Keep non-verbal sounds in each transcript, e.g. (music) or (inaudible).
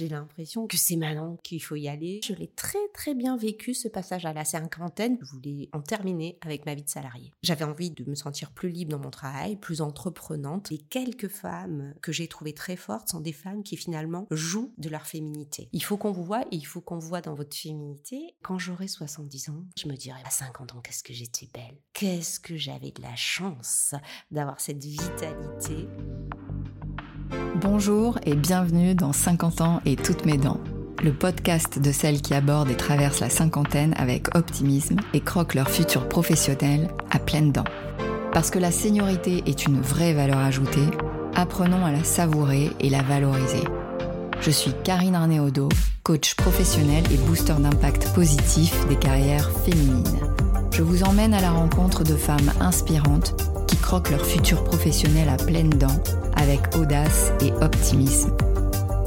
j'ai l'impression que c'est maintenant qu'il faut y aller. Je l'ai très très bien vécu ce passage à la cinquantaine. Je voulais en terminer avec ma vie de salariée. J'avais envie de me sentir plus libre dans mon travail, plus entreprenante. Les quelques femmes que j'ai trouvées très fortes sont des femmes qui finalement jouent de leur féminité. Il faut qu'on vous voit et il faut qu'on vous voit dans votre féminité. Quand j'aurai 70 ans, je me dirai à 50 ans qu'est-ce que j'étais belle. Qu'est-ce que j'avais de la chance d'avoir cette vitalité. Bonjour et bienvenue dans 50 ans et toutes mes dents, le podcast de celles qui abordent et traversent la cinquantaine avec optimisme et croquent leur futur professionnel à pleines dents. Parce que la seniorité est une vraie valeur ajoutée, apprenons à la savourer et la valoriser. Je suis Karine Arnéodo, coach professionnel et booster d'impact positif des carrières féminines. Je vous emmène à la rencontre de femmes inspirantes qui croquent leur futur professionnel à pleines dents avec audace et optimisme.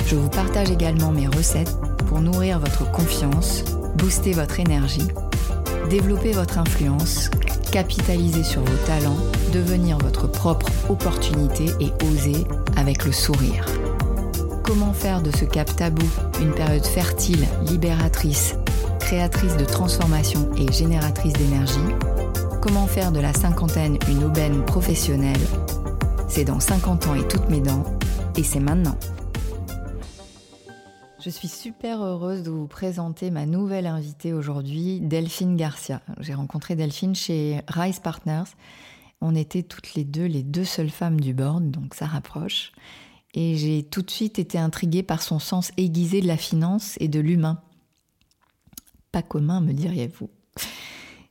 Je vous partage également mes recettes pour nourrir votre confiance, booster votre énergie, développer votre influence, capitaliser sur vos talents, devenir votre propre opportunité et oser avec le sourire. Comment faire de ce cap tabou une période fertile, libératrice, créatrice de transformation et génératrice d'énergie Comment faire de la cinquantaine une aubaine professionnelle? C'est dans 50 ans et toutes mes dents, et c'est maintenant. Je suis super heureuse de vous présenter ma nouvelle invitée aujourd'hui, Delphine Garcia. J'ai rencontré Delphine chez Rise Partners. On était toutes les deux les deux seules femmes du board, donc ça rapproche. Et j'ai tout de suite été intriguée par son sens aiguisé de la finance et de l'humain. Pas commun, me diriez-vous.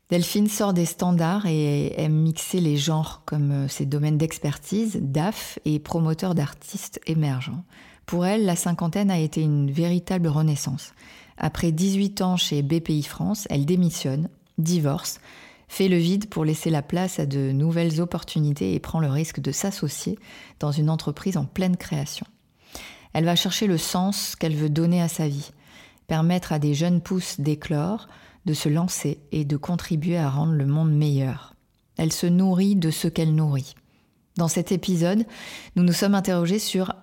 Delphine sort des standards et aime mixer les genres comme euh, ses domaines d'expertise, DAF et promoteur d'artistes émergents. Pour elle, la cinquantaine a été une véritable renaissance. Après 18 ans chez BPI France, elle démissionne, divorce, fait le vide pour laisser la place à de nouvelles opportunités et prend le risque de s'associer dans une entreprise en pleine création. Elle va chercher le sens qu'elle veut donner à sa vie, permettre à des jeunes pousses d'éclore, de se lancer et de contribuer à rendre le monde meilleur. Elle se nourrit de ce qu'elle nourrit. Dans cet épisode, nous nous sommes interrogés sur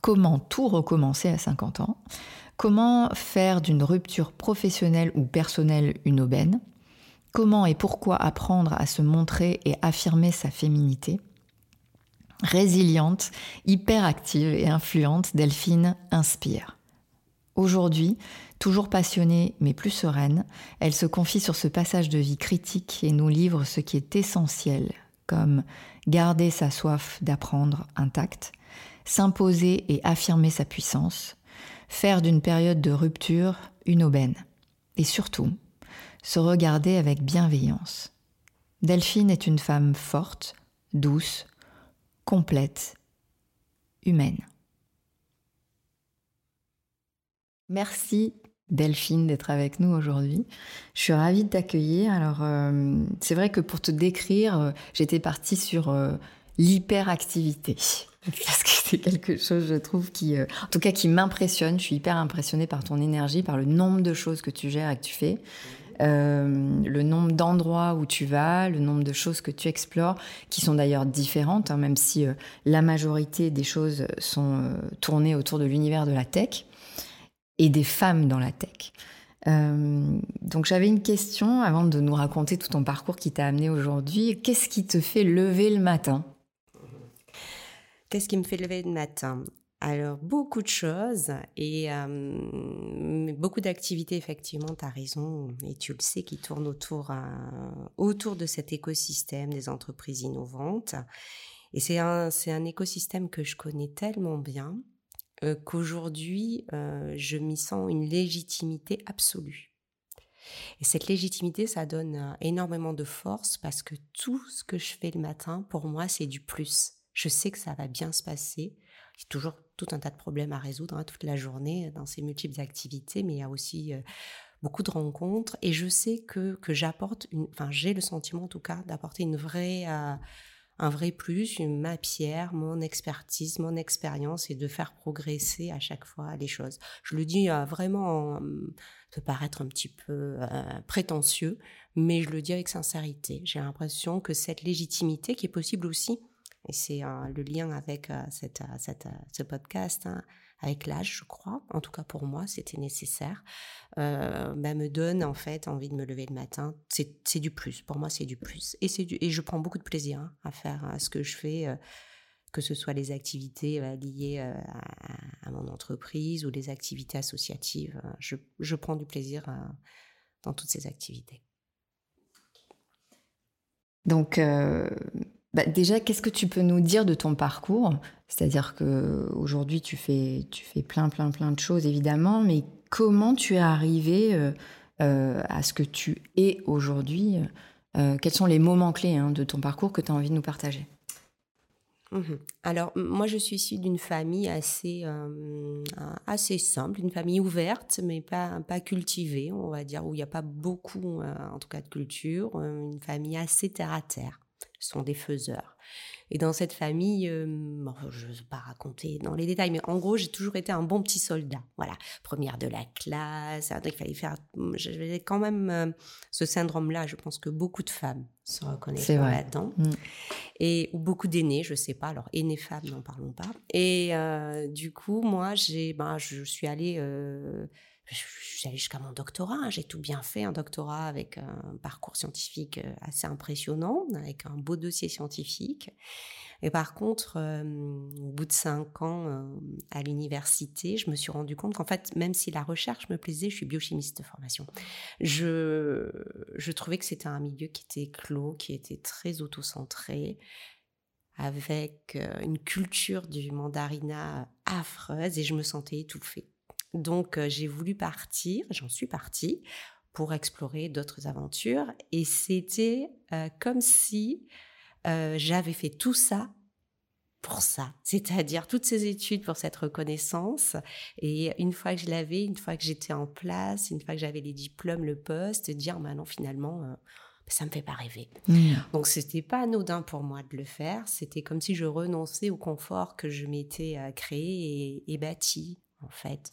comment tout recommencer à 50 ans, comment faire d'une rupture professionnelle ou personnelle une aubaine, comment et pourquoi apprendre à se montrer et affirmer sa féminité. Résiliente, hyperactive et influente, Delphine inspire. Aujourd'hui, Toujours passionnée mais plus sereine, elle se confie sur ce passage de vie critique et nous livre ce qui est essentiel, comme garder sa soif d'apprendre intacte, s'imposer et affirmer sa puissance, faire d'une période de rupture une aubaine, et surtout, se regarder avec bienveillance. Delphine est une femme forte, douce, complète, humaine. Merci Delphine d'être avec nous aujourd'hui. Je suis ravie de t'accueillir. Alors, euh, c'est vrai que pour te décrire, euh, j'étais partie sur euh, l'hyperactivité. (laughs) Parce que c'est quelque chose, je trouve, qui, en tout cas, qui m'impressionne. Je suis hyper impressionnée par ton énergie, par le nombre de choses que tu gères et que tu fais. le nombre d'endroits où tu vas, le nombre de choses que tu explores, qui sont d'ailleurs différentes, hein, même si la majorité des choses sont tournées autour de l'univers de la tech et des femmes dans la tech. Euh, donc j'avais une question avant de nous raconter tout ton parcours qui t'a amené aujourd'hui. Qu'est-ce qui te fait lever le matin? Qu'est-ce qui me fait lever le matin? Alors, beaucoup de choses et euh, beaucoup d'activités, effectivement, tu as raison, et tu le sais, qui tournent autour, euh, autour de cet écosystème des entreprises innovantes. Et c'est un, c'est un écosystème que je connais tellement bien euh, qu'aujourd'hui, euh, je m'y sens une légitimité absolue. Et cette légitimité, ça donne euh, énormément de force parce que tout ce que je fais le matin, pour moi, c'est du plus. Je sais que ça va bien se passer. Il y a toujours tout un tas de problèmes à résoudre hein, toute la journée dans ces multiples activités, mais il y a aussi beaucoup de rencontres. Et je sais que, que j'apporte, enfin j'ai le sentiment en tout cas d'apporter une vraie un vrai plus, ma pierre, mon expertise, mon expérience et de faire progresser à chaque fois les choses. Je le dis euh, vraiment, peut paraître un petit peu euh, prétentieux, mais je le dis avec sincérité. J'ai l'impression que cette légitimité qui est possible aussi, et c'est euh, le lien avec cette, ce podcast, hein, avec l'âge, je crois. En tout cas, pour moi, c'était nécessaire. Euh, bah, me donne en fait envie de me lever le matin. C'est du plus. Pour moi, c'est du plus. Et, du, et je prends beaucoup de plaisir hein, à faire ce que je fais, euh, que ce soit les activités euh, liées à, mon entreprise ou les activités associatives. Je, je prends du plaisir dans toutes ces activités. Donc, bah, déjà, qu'est-ce que tu peux nous dire de ton parcours? C'est-à-dire que aujourd'hui, tu fais, tu fais plein, plein, plein de choses, évidemment, mais comment tu es arrivé euh, euh, à ce que tu es aujourd'hui? Euh, Quels sont les moments clés hein, de ton parcours que tu as envie de nous partager? Mmh Alors, moi, je suis issue d'une famille assez, assez simple, une famille ouverte, mais pas, pas cultivée, on va dire, où il n'y a pas beaucoup, en tout cas, de culture, une famille assez terre-à-terre sont des faiseurs. Et dans cette famille, euh, je ne vais pas raconter dans les détails, mais en gros, j'ai toujours été un bon petit soldat. Voilà, première de la classe. Il fallait faire. J'avais quand même euh, ce syndrome-là. Je pense que beaucoup de femmes se reconnaissent là-dedans. Mm. Et ou beaucoup d'aînés, je sais pas. Alors aînés femmes, n'en parlons pas. Et euh, du coup, moi, j'ai, ben, je suis allée allée jusqu'à mon doctorat, hein. j'ai tout bien fait, un doctorat avec un parcours scientifique euh, assez impressionnant, avec un beau dossier scientifique. Et par contre, euh, au bout de cinq ans euh, à l'université, je me suis rendu compte qu'en fait, même si la recherche me plaisait, je suis biochimiste de formation. Je, je trouvais que c'était un milieu qui était clos, qui était très autocentré, avec une culture du mandarinat affreuse, et je me sentais étouffée. Donc euh, j'ai voulu partir, j'en suis partie pour explorer d'autres aventures et c'était euh, comme si euh, j'avais fait tout ça pour ça, c'est-à-dire toutes ces études pour cette reconnaissance. Et une fois que je l'avais, une fois que j'étais en place, une fois que j'avais les diplômes, le poste, dire maintenant finalement, ça ça me fait pas rêver. Mmh. Donc c'était pas anodin pour moi de le faire. C'était comme si je renonçais au confort que je m'étais créé et, et bâti en fait.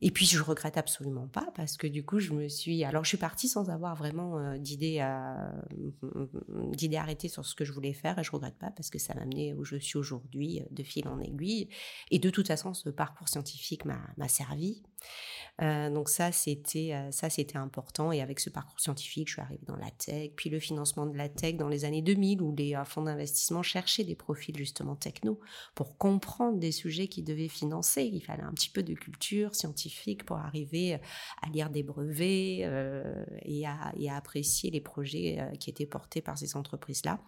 Et puis je regrette absolument pas parce que du coup je me suis alors je suis partie sans avoir vraiment euh, d'idée à d'idée arrêtée sur ce que je voulais faire et je regrette pas parce que ça m'a amené où je suis aujourd'hui euh, de fil en aiguille et de toute façon ce parcours scientifique m'a servi euh, donc ça, c'était ça, c'était important. Et avec ce parcours scientifique, je suis arrivée dans la tech, puis le financement de la tech dans les années 2000, où les fonds d'investissement cherchaient des profils justement techno pour comprendre des sujets qu'ils devaient financer. Il fallait un petit peu de culture scientifique pour arriver à lire des brevets et, à, et, à, apprécier les projets qui étaient portés par ces entreprises-là.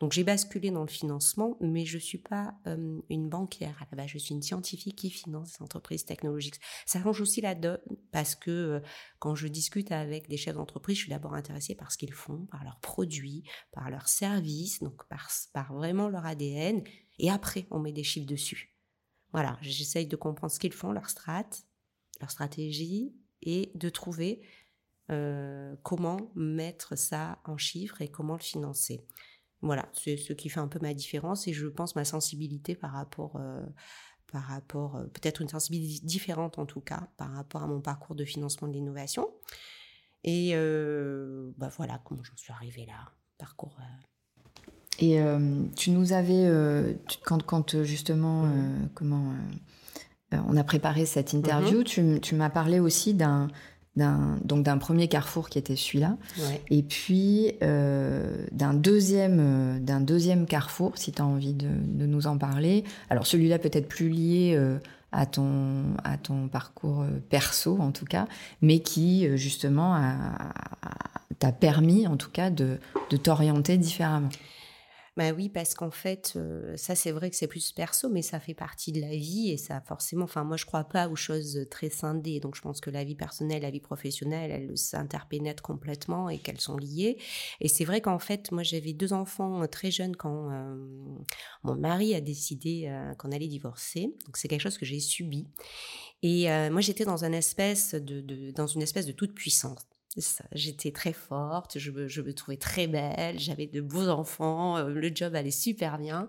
Donc j'ai basculé dans le financement, mais je suis pas une banquière à la base. Je suis une scientifique qui finance des entreprises technologiques. Ça change aussi la donne parce que euh, quand je discute avec des chefs d'entreprise, je suis d'abord intéressée par ce qu'ils font, par leurs produits, par leurs services, donc par, par vraiment leur ADN. Et après, on met des chiffres dessus. Voilà, j'essaye de comprendre ce qu'ils font, leur strat, leur stratégie, et de trouver euh, comment mettre ça en chiffres et comment le financer. Voilà, c'est ce qui fait un peu ma différence et je pense ma sensibilité par rapport euh, par rapport, euh, peut-être une sensibilité différente en tout cas, par rapport à mon parcours de financement de l'innovation. Et bah voilà comment j'en suis arrivée là, parcours. Et tu nous avais, quand, quand, justement, mmh. comment on a préparé cette interview, mmh. tu, tu m'as parlé aussi d'un donc d'un premier carrefour qui était celui-là, et puis euh, d'un deuxième euh, d'un deuxième carrefour, si tu as envie de, nous en parler. Alors celui-là peut-être plus lié euh, à ton à ton parcours perso en tout cas, mais qui justement t'a permis en tout cas de, de t'orienter différemment. Bah oui, parce qu'en fait, euh, ça c'est vrai que c'est plus perso, mais ça fait partie de la vie et ça forcément. Enfin, moi je crois pas aux choses très scindées, donc je pense que la vie personnelle, la vie professionnelle, elles s'interpénètrent complètement et qu'elles sont liées. Et c'est vrai qu'en fait, moi j'avais deux enfants euh, très jeunes quand euh, mon mari a décidé qu'on allait divorcer. Donc c'est quelque chose que j'ai subi. Et moi j'étais dans une espèce de, dans une espèce de toute puissance. J'étais très forte, je me, je me, trouvais très belle, j'avais de beaux enfants, euh, le job allait super bien.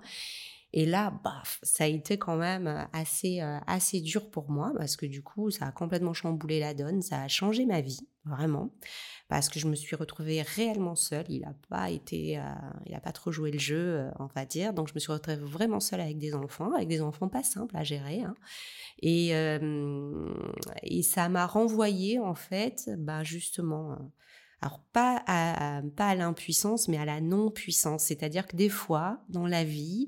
Et là, baf, ça a été quand même assez, assez dur pour moi parce que du coup, ça a complètement chamboulé la donne, ça a changé ma vie, vraiment parce que je me suis retrouvée réellement seule. Il n'a pas été, euh, il a pas trop joué le jeu, euh, on va dire. Donc je me suis retrouvée vraiment seule avec des enfants, avec des enfants pas simples à gérer. Hein. Et, euh, et ça m'a renvoyée en fait, bah justement. alors pas à, pas à l'impuissance, mais à la non-puissance. C'est-à-dire que des fois, dans la vie,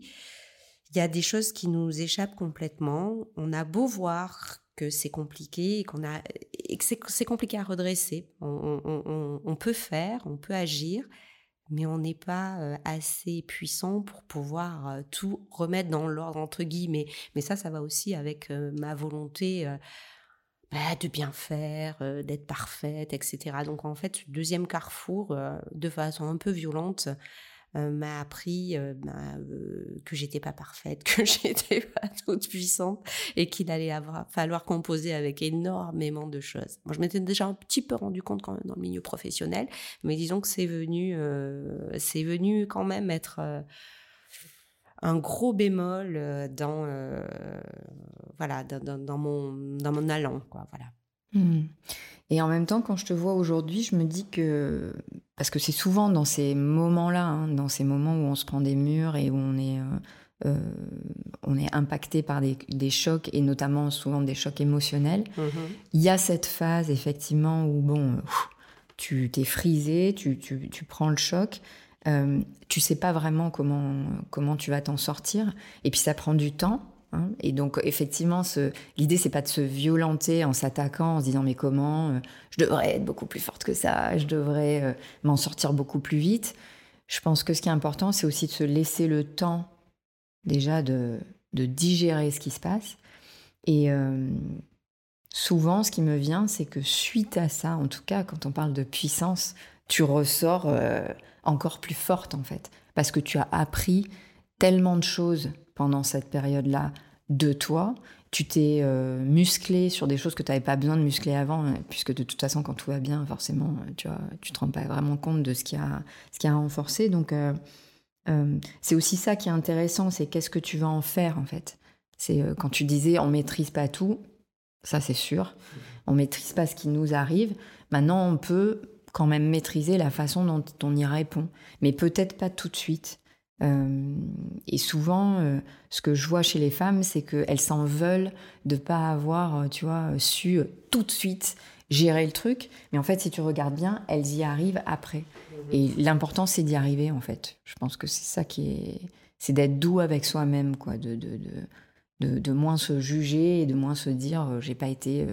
il y a des choses qui nous échappent complètement. On a beau voir que c'est compliqué qu'on a et que c'est compliqué à redresser. On, peut faire, on peut agir, mais on n'est pas euh, assez puissant pour pouvoir euh, tout remettre dans l'ordre entre guillemets. Mais ça, ça va aussi avec euh, ma volonté bah, de bien faire, d'être parfaite, etc. Donc en fait, deuxième carrefour, de façon un peu violente, m'a appris euh, bah, euh, que j'étais pas parfaite, (laughs) que j'étais pas toute puissante et qu'il allait avoir, falloir composer avec énormément de choses. Moi, je m'étais déjà un petit peu rendu compte quand même dans le milieu professionnel, mais disons que c'est venu, c'est venu quand même être un gros bémol dans, voilà, dans, dans, mon, dans mon allant, quoi, voilà. Mmh. Et en même temps, quand je te vois aujourd'hui, je me dis que parce que c'est souvent dans ces moments-là, hein, dans ces moments où on se prend des murs et où on est, euh, euh, on est impacté par des, chocs, et notamment souvent des chocs émotionnels, mm-hmm. il y a cette phase effectivement où, bon, tu t'es frisé, tu, tu, tu, prends le choc, euh, tu sais pas vraiment comment, comment tu vas t'en sortir, et puis ça prend du temps. Hein. et donc effectivement, ce, l'idée c'est pas de se violenter en s'attaquant, en se disant mais comment, euh, je devrais être beaucoup plus forte que ça, je devrais euh, m'en sortir beaucoup plus vite. Je pense que ce qui est important, c'est aussi de se laisser le temps déjà de, de digérer ce qui se passe. Et euh, souvent, ce qui me vient, c'est que suite à ça, en tout cas quand on parle de puissance, tu ressors encore plus forte en fait, parce que tu as appris tellement de choses pendant cette période-là de toi. Tu t'es euh, musclé sur des choses que tu n'avais pas besoin de muscler avant, hein, puisque de toute façon, quand tout va bien, forcément, euh, tu vois, tu te rends pas vraiment compte de ce qui a, ce qui a renforcé. Donc, euh, c'est aussi ça qui est intéressant, c'est qu'est-ce que tu vas en faire, en fait. C'est quand tu disais, on maîtrise pas tout, ça c'est sûr, on maîtrise pas ce qui nous arrive. Maintenant, on peut quand même maîtriser la façon dont on y répond, mais peut-être pas tout de suite. Euh, et souvent, euh, ce que je vois chez les femmes, c'est qu'elles s'en veulent de pas avoir, euh, tu vois, su tout de suite gérer le truc. Mais en fait, si tu regardes bien, elles y arrivent après. Et l'important, c'est d'y arriver, en fait. Je pense que c'est ça qui est... C'est d'être doux avec soi-même, quoi. De, de, de, de, moins se juger et de moins se dire, j'ai pas été...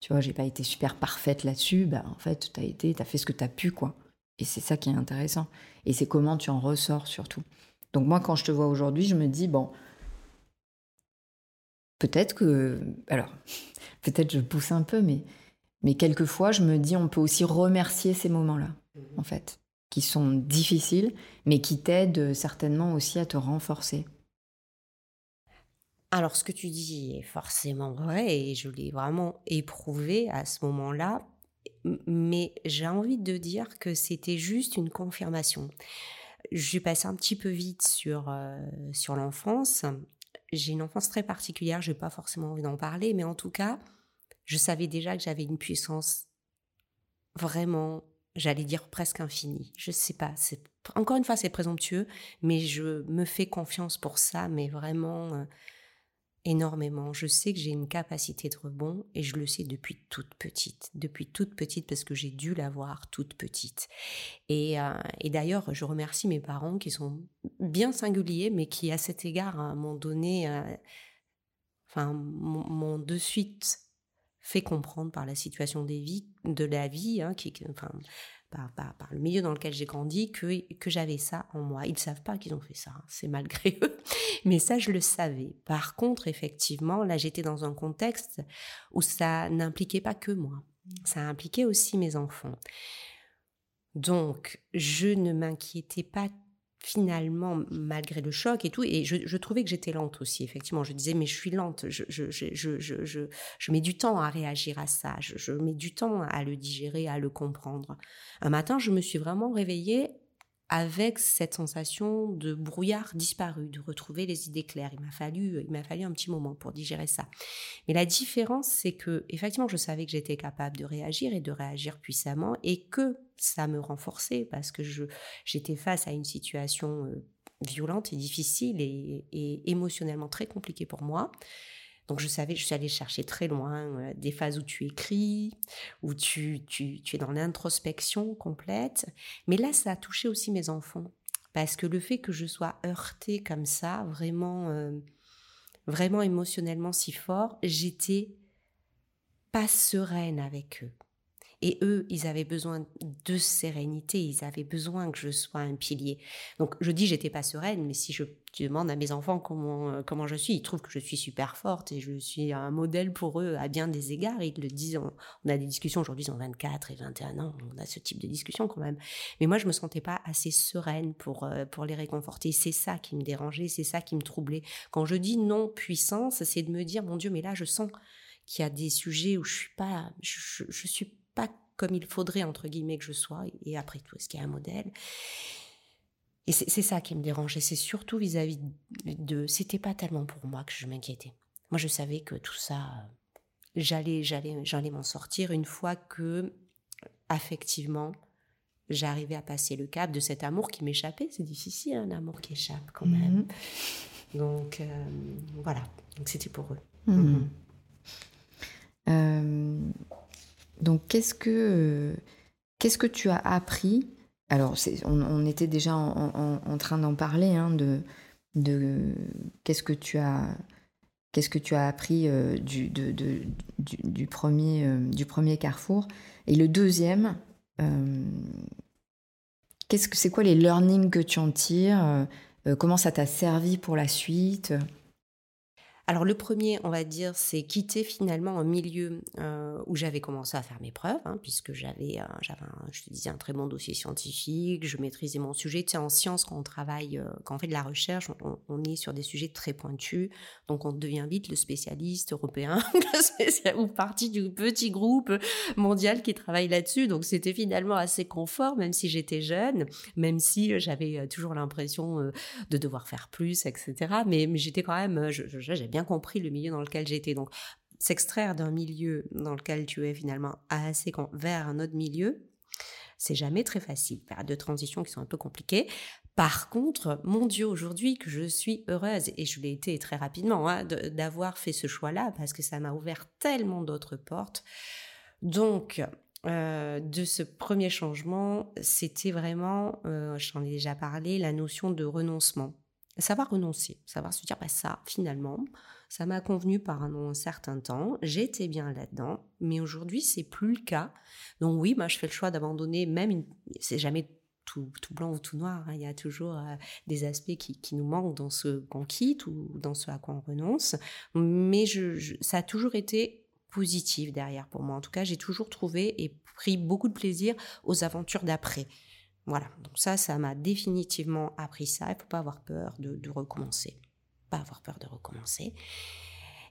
tu vois, j'ai pas été super parfaite là-dessus. Bah, en fait, t'as été, t'as fait ce que t'as pu, quoi. Et c'est ça qui est intéressant. Et c'est comment tu en ressors, surtout. Donc moi, quand je te vois aujourd'hui, je me dis, bon, peut-être que... Alors, (laughs) peut-être je pousse un peu, mais, mais quelquefois, je me dis, on peut aussi remercier ces moments-là, en fait, qui sont difficiles, mais qui t'aident certainement aussi à te renforcer. Alors, ce que tu dis est forcément vrai et je l'ai vraiment éprouvé à ce moment-là, mais j'ai envie de dire que c'était juste une confirmation. Je suis passée un petit peu vite sur, euh, sur l'enfance. J'ai une enfance très particulière, je n'ai pas forcément envie d'en parler, mais en tout cas, je savais déjà que j'avais une puissance vraiment, j'allais dire presque infinie. Je ne sais pas, c'est encore une fois c'est présomptueux, mais je me fais confiance pour ça, mais vraiment euh, énormément. Je sais que j'ai une capacité de rebond et je le sais depuis toute petite. Depuis toute petite parce que j'ai dû l'avoir toute petite. Et, euh, d'ailleurs, je remercie mes parents qui sont bien singuliers mais qui à cet égard hein, m'ont donné, euh, enfin, m'ont de suite fait comprendre par la situation des vies, de la vie, hein, qui, enfin, par, le milieu dans lequel j'ai grandi que, que j'avais ça en moi. Ils ne savent pas qu'ils ont fait ça, hein, c'est malgré (laughs) eux, mais ça je le savais. Par contre, effectivement, là j'étais dans un contexte où ça n'impliquait pas que moi, ça impliquait aussi mes enfants. Donc, je ne m'inquiétais pas finalement, malgré le choc et tout, et je, trouvais que j'étais lente aussi, effectivement. Je disais, mais je suis lente, je, je, je, je mets du temps à réagir à ça, je, mets du temps à le digérer, à le comprendre. Un matin, je me suis vraiment réveillée avec cette sensation de brouillard disparu, de retrouver les idées claires. Il m'a fallu, il m'a fallu un petit moment pour digérer ça. Mais la différence, c'est que effectivement, je savais que j'étais capable de réagir et de réagir puissamment, et que ça me renforçait parce que je j'étais face à une situation euh, violente et difficile et, et émotionnellement très compliquée pour moi. Donc je savais, je suis allée chercher très loin euh, des phases où tu écris, où tu, tu, es dans l'introspection complète. Mais là, ça a touché aussi mes enfants. Parce que le fait que je sois heurtée comme ça, vraiment, euh, vraiment émotionnellement si fort, j'étais pas sereine avec eux. Et eux, ils avaient besoin de sérénité, ils avaient besoin que je sois un pilier. Donc je dis j'étais pas sereine, mais si je demande à mes enfants comment euh, comment je suis, ils trouvent que je suis super forte et je suis un modèle pour eux à bien des égards. Ils le disent. On, a des discussions aujourd'hui, ils ont 24 et 21 ans, on a ce type de discussion quand même. Mais moi, je me sentais pas assez sereine pour euh, pour les réconforter. C'est ça qui me dérangeait, c'est ça qui me troublait. Quand je dis non puissance, c'est de me dire mon Dieu, mais là je sens qu'il y a des sujets où je suis pas, je, suis pas comme il faudrait, entre guillemets, que je sois. Et après tout, est-ce qu'il y a un modèle? Et c'est ça qui me dérangeait. C'est surtout vis-à-vis de. C'était pas tellement pour moi que je m'inquiétais. Moi, je savais que tout ça, j'allais, j'allais, j'allais m'en sortir une fois que, affectivement, j'arrivais à passer le cap de cet amour qui m'échappait. C'est difficile, un amour qui échappe quand même. Mhm. Donc, euh, voilà. Donc, c'était pour eux. Mhm. Mhm. Euh, donc, qu'est-ce que, qu'est-ce que tu as appris? Alors, on, était déjà en, train d'en parler, hein, de, qu'est-ce que tu as, appris euh, du, premier, euh, du premier carrefour. Et le deuxième, euh, qu'est-ce que, c'est quoi les learnings que tu en tires? Comment ça t'a servi pour la suite? Alors le premier, on va dire, c'est quitter finalement un milieu euh, où j'avais commencé à faire mes preuves, hein, puisque j'avais, euh, j'avais, je te disais, un très bon dossier scientifique, je maîtrisais mon sujet. Tu sais, en sciences, quand on travaille, euh, quand on fait de la recherche, on, est sur des sujets très pointus, donc on devient vite le spécialiste européen, (laughs) ou partie du petit groupe mondial qui travaille là-dessus. Donc c'était finalement assez confort, même si j'étais jeune, même si j'avais toujours l'impression de devoir faire plus, etc. Mais, j'étais quand même, j'avais bien compris le milieu dans lequel j'étais. Donc, s'extraire d'un milieu dans lequel tu es finalement assez vers un autre milieu, c'est jamais très facile. Périodes de transition qui sont un peu compliquées. Par contre, mon Dieu, aujourd'hui que je suis heureuse, et je l'ai été très rapidement, hein, d'avoir fait ce choix-là, parce que ça m'a ouvert tellement d'autres portes. Donc, euh, de ce premier changement, c'était vraiment, euh, j'en ai déjà parlé, la notion de renoncement savoir renoncer, savoir se dire bah ça finalement ça m'a convenu par un, certain temps, j'étais bien là-dedans, mais aujourd'hui c'est plus le cas. Donc oui, moi je fais le choix d'abandonner même c'est jamais tout, blanc ou tout noir, hein. il y a toujours euh, des aspects qui, nous manquent dans ce qu'on quitte ou dans ce à quoi on renonce, mais ça a toujours été positif derrière pour moi. En tout cas, j'ai toujours trouvé et pris beaucoup de plaisir aux aventures d'après. Voilà, donc ça, ça m'a définitivement appris ça. Il ne faut pas avoir peur de, recommencer. Pas avoir peur de recommencer.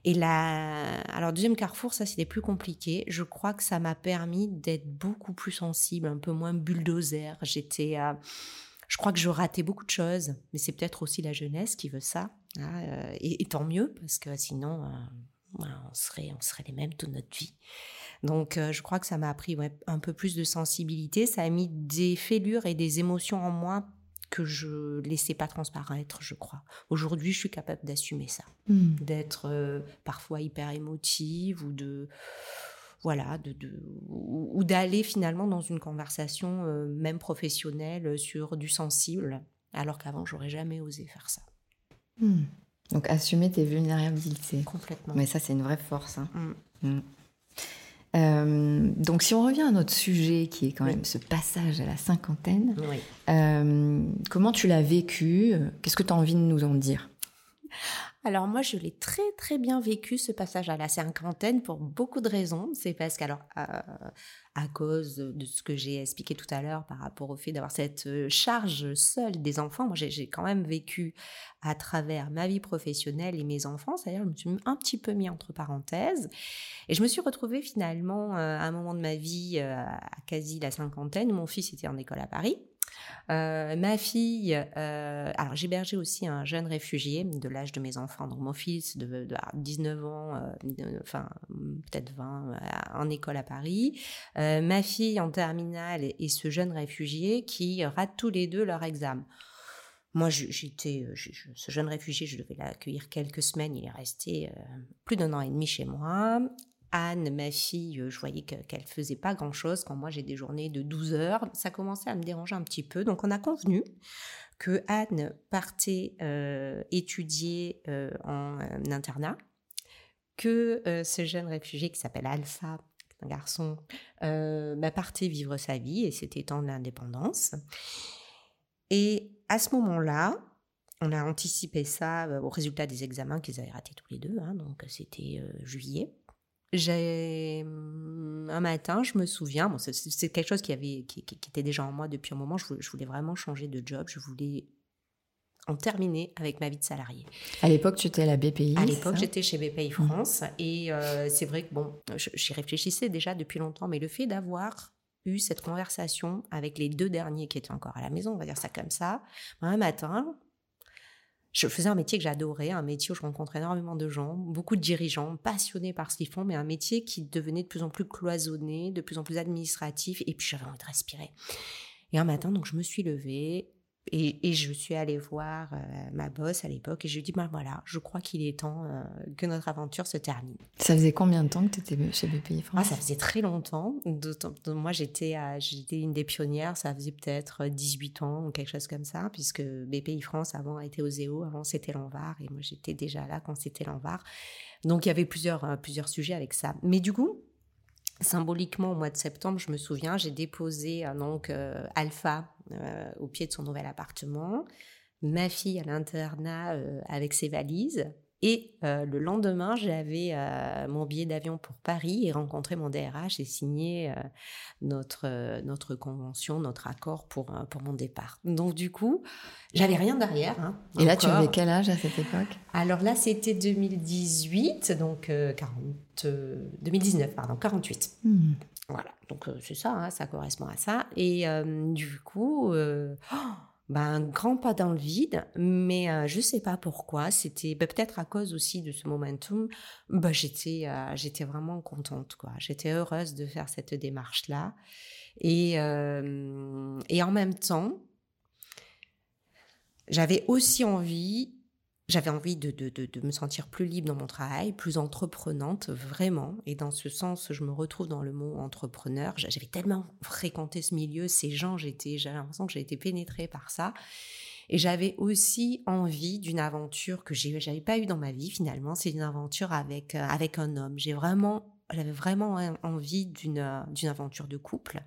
Et là, alors deuxième carrefour, ça c'était plus compliqué. Je crois que ça m'a permis d'être beaucoup plus sensible, un peu moins bulldozer. J'étais, je crois que je ratais beaucoup de choses, mais c'est peut-être aussi la jeunesse qui veut ça. Hein, euh, et, tant mieux parce que sinon, euh, on serait, on serait les mêmes toute notre vie. Donc, euh, je crois que ça m'a appris un peu plus de sensibilité. Ça a mis des fêlures et des émotions en moi que je laissais pas transparaître, je crois. Aujourd'hui, je suis capable d'assumer ça, hmm. d'être euh, parfois hyper émotive ou de voilà, de, ou, d'aller finalement dans une conversation euh, même professionnelle sur du sensible, alors qu'avant j'aurais jamais osé faire ça. Hmm. Donc assumer tes vulnérabilités. Complètement. Mais ça c'est une vraie force. Hein. Hmm. Euh, donc si on revient à notre sujet qui est quand même ce passage à la cinquantaine, euh, comment tu l'as vécu? Qu'est-ce que tu as envie de nous en dire? Alors moi, je l'ai très très bien vécu ce passage à la cinquantaine pour beaucoup de raisons. C'est parce qu'alors euh, à cause de ce que j'ai expliqué tout à l'heure par rapport au fait d'avoir cette euh, charge seule des enfants, moi j'ai quand même vécu à travers ma vie professionnelle et mes enfants, c'est-à-dire je me suis un petit peu mis entre parenthèses. Et je me suis retrouvée finalement euh, à un moment de ma vie à quasi la cinquantaine où mon fils était en école à Paris ma fille, alors j'hébergeais aussi un jeune réfugié de l'âge de mes enfants, donc mon fils de, 19 ans, enfin peut-être 20, en école à Paris, ma fille en terminale et ce jeune réfugié qui ratent tous les deux leur examen. Moi, j'étais, ce jeune réfugié, je devais l'accueillir quelques semaines. Il est resté plus d'un an et demi chez moi. Anne, ma fille, je voyais qu'elle faisait pas grand-chose. Quand moi j'ai des journées de 12 heures, ça commençait à me déranger un petit peu. Donc on a convenu que Anne partait étudier en internat, que ce jeune réfugié qui s'appelle Alpha, un garçon, bah, partait vivre sa vie et c'était temps de l'indépendance. Et à ce moment-là, on a anticipé ça au résultat des examens qu'ils avaient ratés tous les deux, hein, donc c'était juillet. J'ai mmh, un matin, je me souviens, bon, c'est quelque chose qui, avait, qui, était déjà en moi depuis un moment. Je voulais, vraiment changer de job. Je voulais en terminer avec ma vie de salarié. À l'époque, tu étais à la BPI À l'époque, j'étais chez BPI mmh. France. Et c'est vrai que, bon, j'y réfléchissais déjà depuis longtemps, mais le fait d'avoir eu cette conversation avec les deux derniers qui étaient encore à la maison, on va dire ça comme ça, un matin, je faisais un métier que j'adorais, un métier où je rencontrais énormément de gens, beaucoup de dirigeants passionnés par ce qu'ils font, mais un métier qui devenait de plus en plus cloisonné, de plus en plus administratif, et puis j'avais envie de respirer. Et un matin, donc je me suis levée, et, je suis allée voir euh, ma boss à l'époque et je lui ai dit, bah voilà, je crois qu'il est temps euh, que notre aventure se termine. Ça faisait combien de temps que tu étais chez BPI France ah, Ça faisait très longtemps. Moi, j'étais une des pionnières, ça faisait peut-être 18 ans ou quelque chose comme ça, puisque BPI France avant été au Zéo, avant c'était l'Envar et moi j'étais déjà là quand c'était l'Envar. Donc il y avait plusieurs, euh, plusieurs sujets avec ça. Mais du coup, symboliquement, au mois de septembre, je me souviens, j'ai déposé donc Alpha euh, au pied de son nouvel appartement, ma fille à l'internat euh, avec ses valises. Et euh, le lendemain, j'avais mon billet d'avion pour Paris et rencontré mon DRH et signé notre, notre convention, notre accord pour, pour mon départ. Donc du coup, j'avais rien derrière. Hein, et là, tu avais quel âge à cette époque? Alors là, c'était 2018, donc 40, 2019, pardon, 48. Voilà, donc c'est ça, hein, ça correspond à ça. Et du coup, bah, un grand pas dans le vide, mais je sais pas pourquoi. C'était bah, peut-être à cause aussi de ce momentum. Bah, j'étais, j'étais vraiment contente, quoi. J'étais heureuse de faire cette démarche-là. Et, et en même temps, j'avais aussi envie j'avais envie de, de, de, me sentir plus libre dans mon travail, plus entreprenante, vraiment. Et dans ce sens, je me retrouve dans le mot entrepreneur. J'avais tellement fréquenté ce milieu, ces gens, j'étais, j'avais l'impression que j'ai été pénétrée par ça. Et j'avais aussi envie d'une aventure que j'avais pas eu dans ma vie finalement. C'est une aventure avec, euh, avec un homme. J'ai vraiment, j'avais vraiment envie d'une, d'une aventure de couple.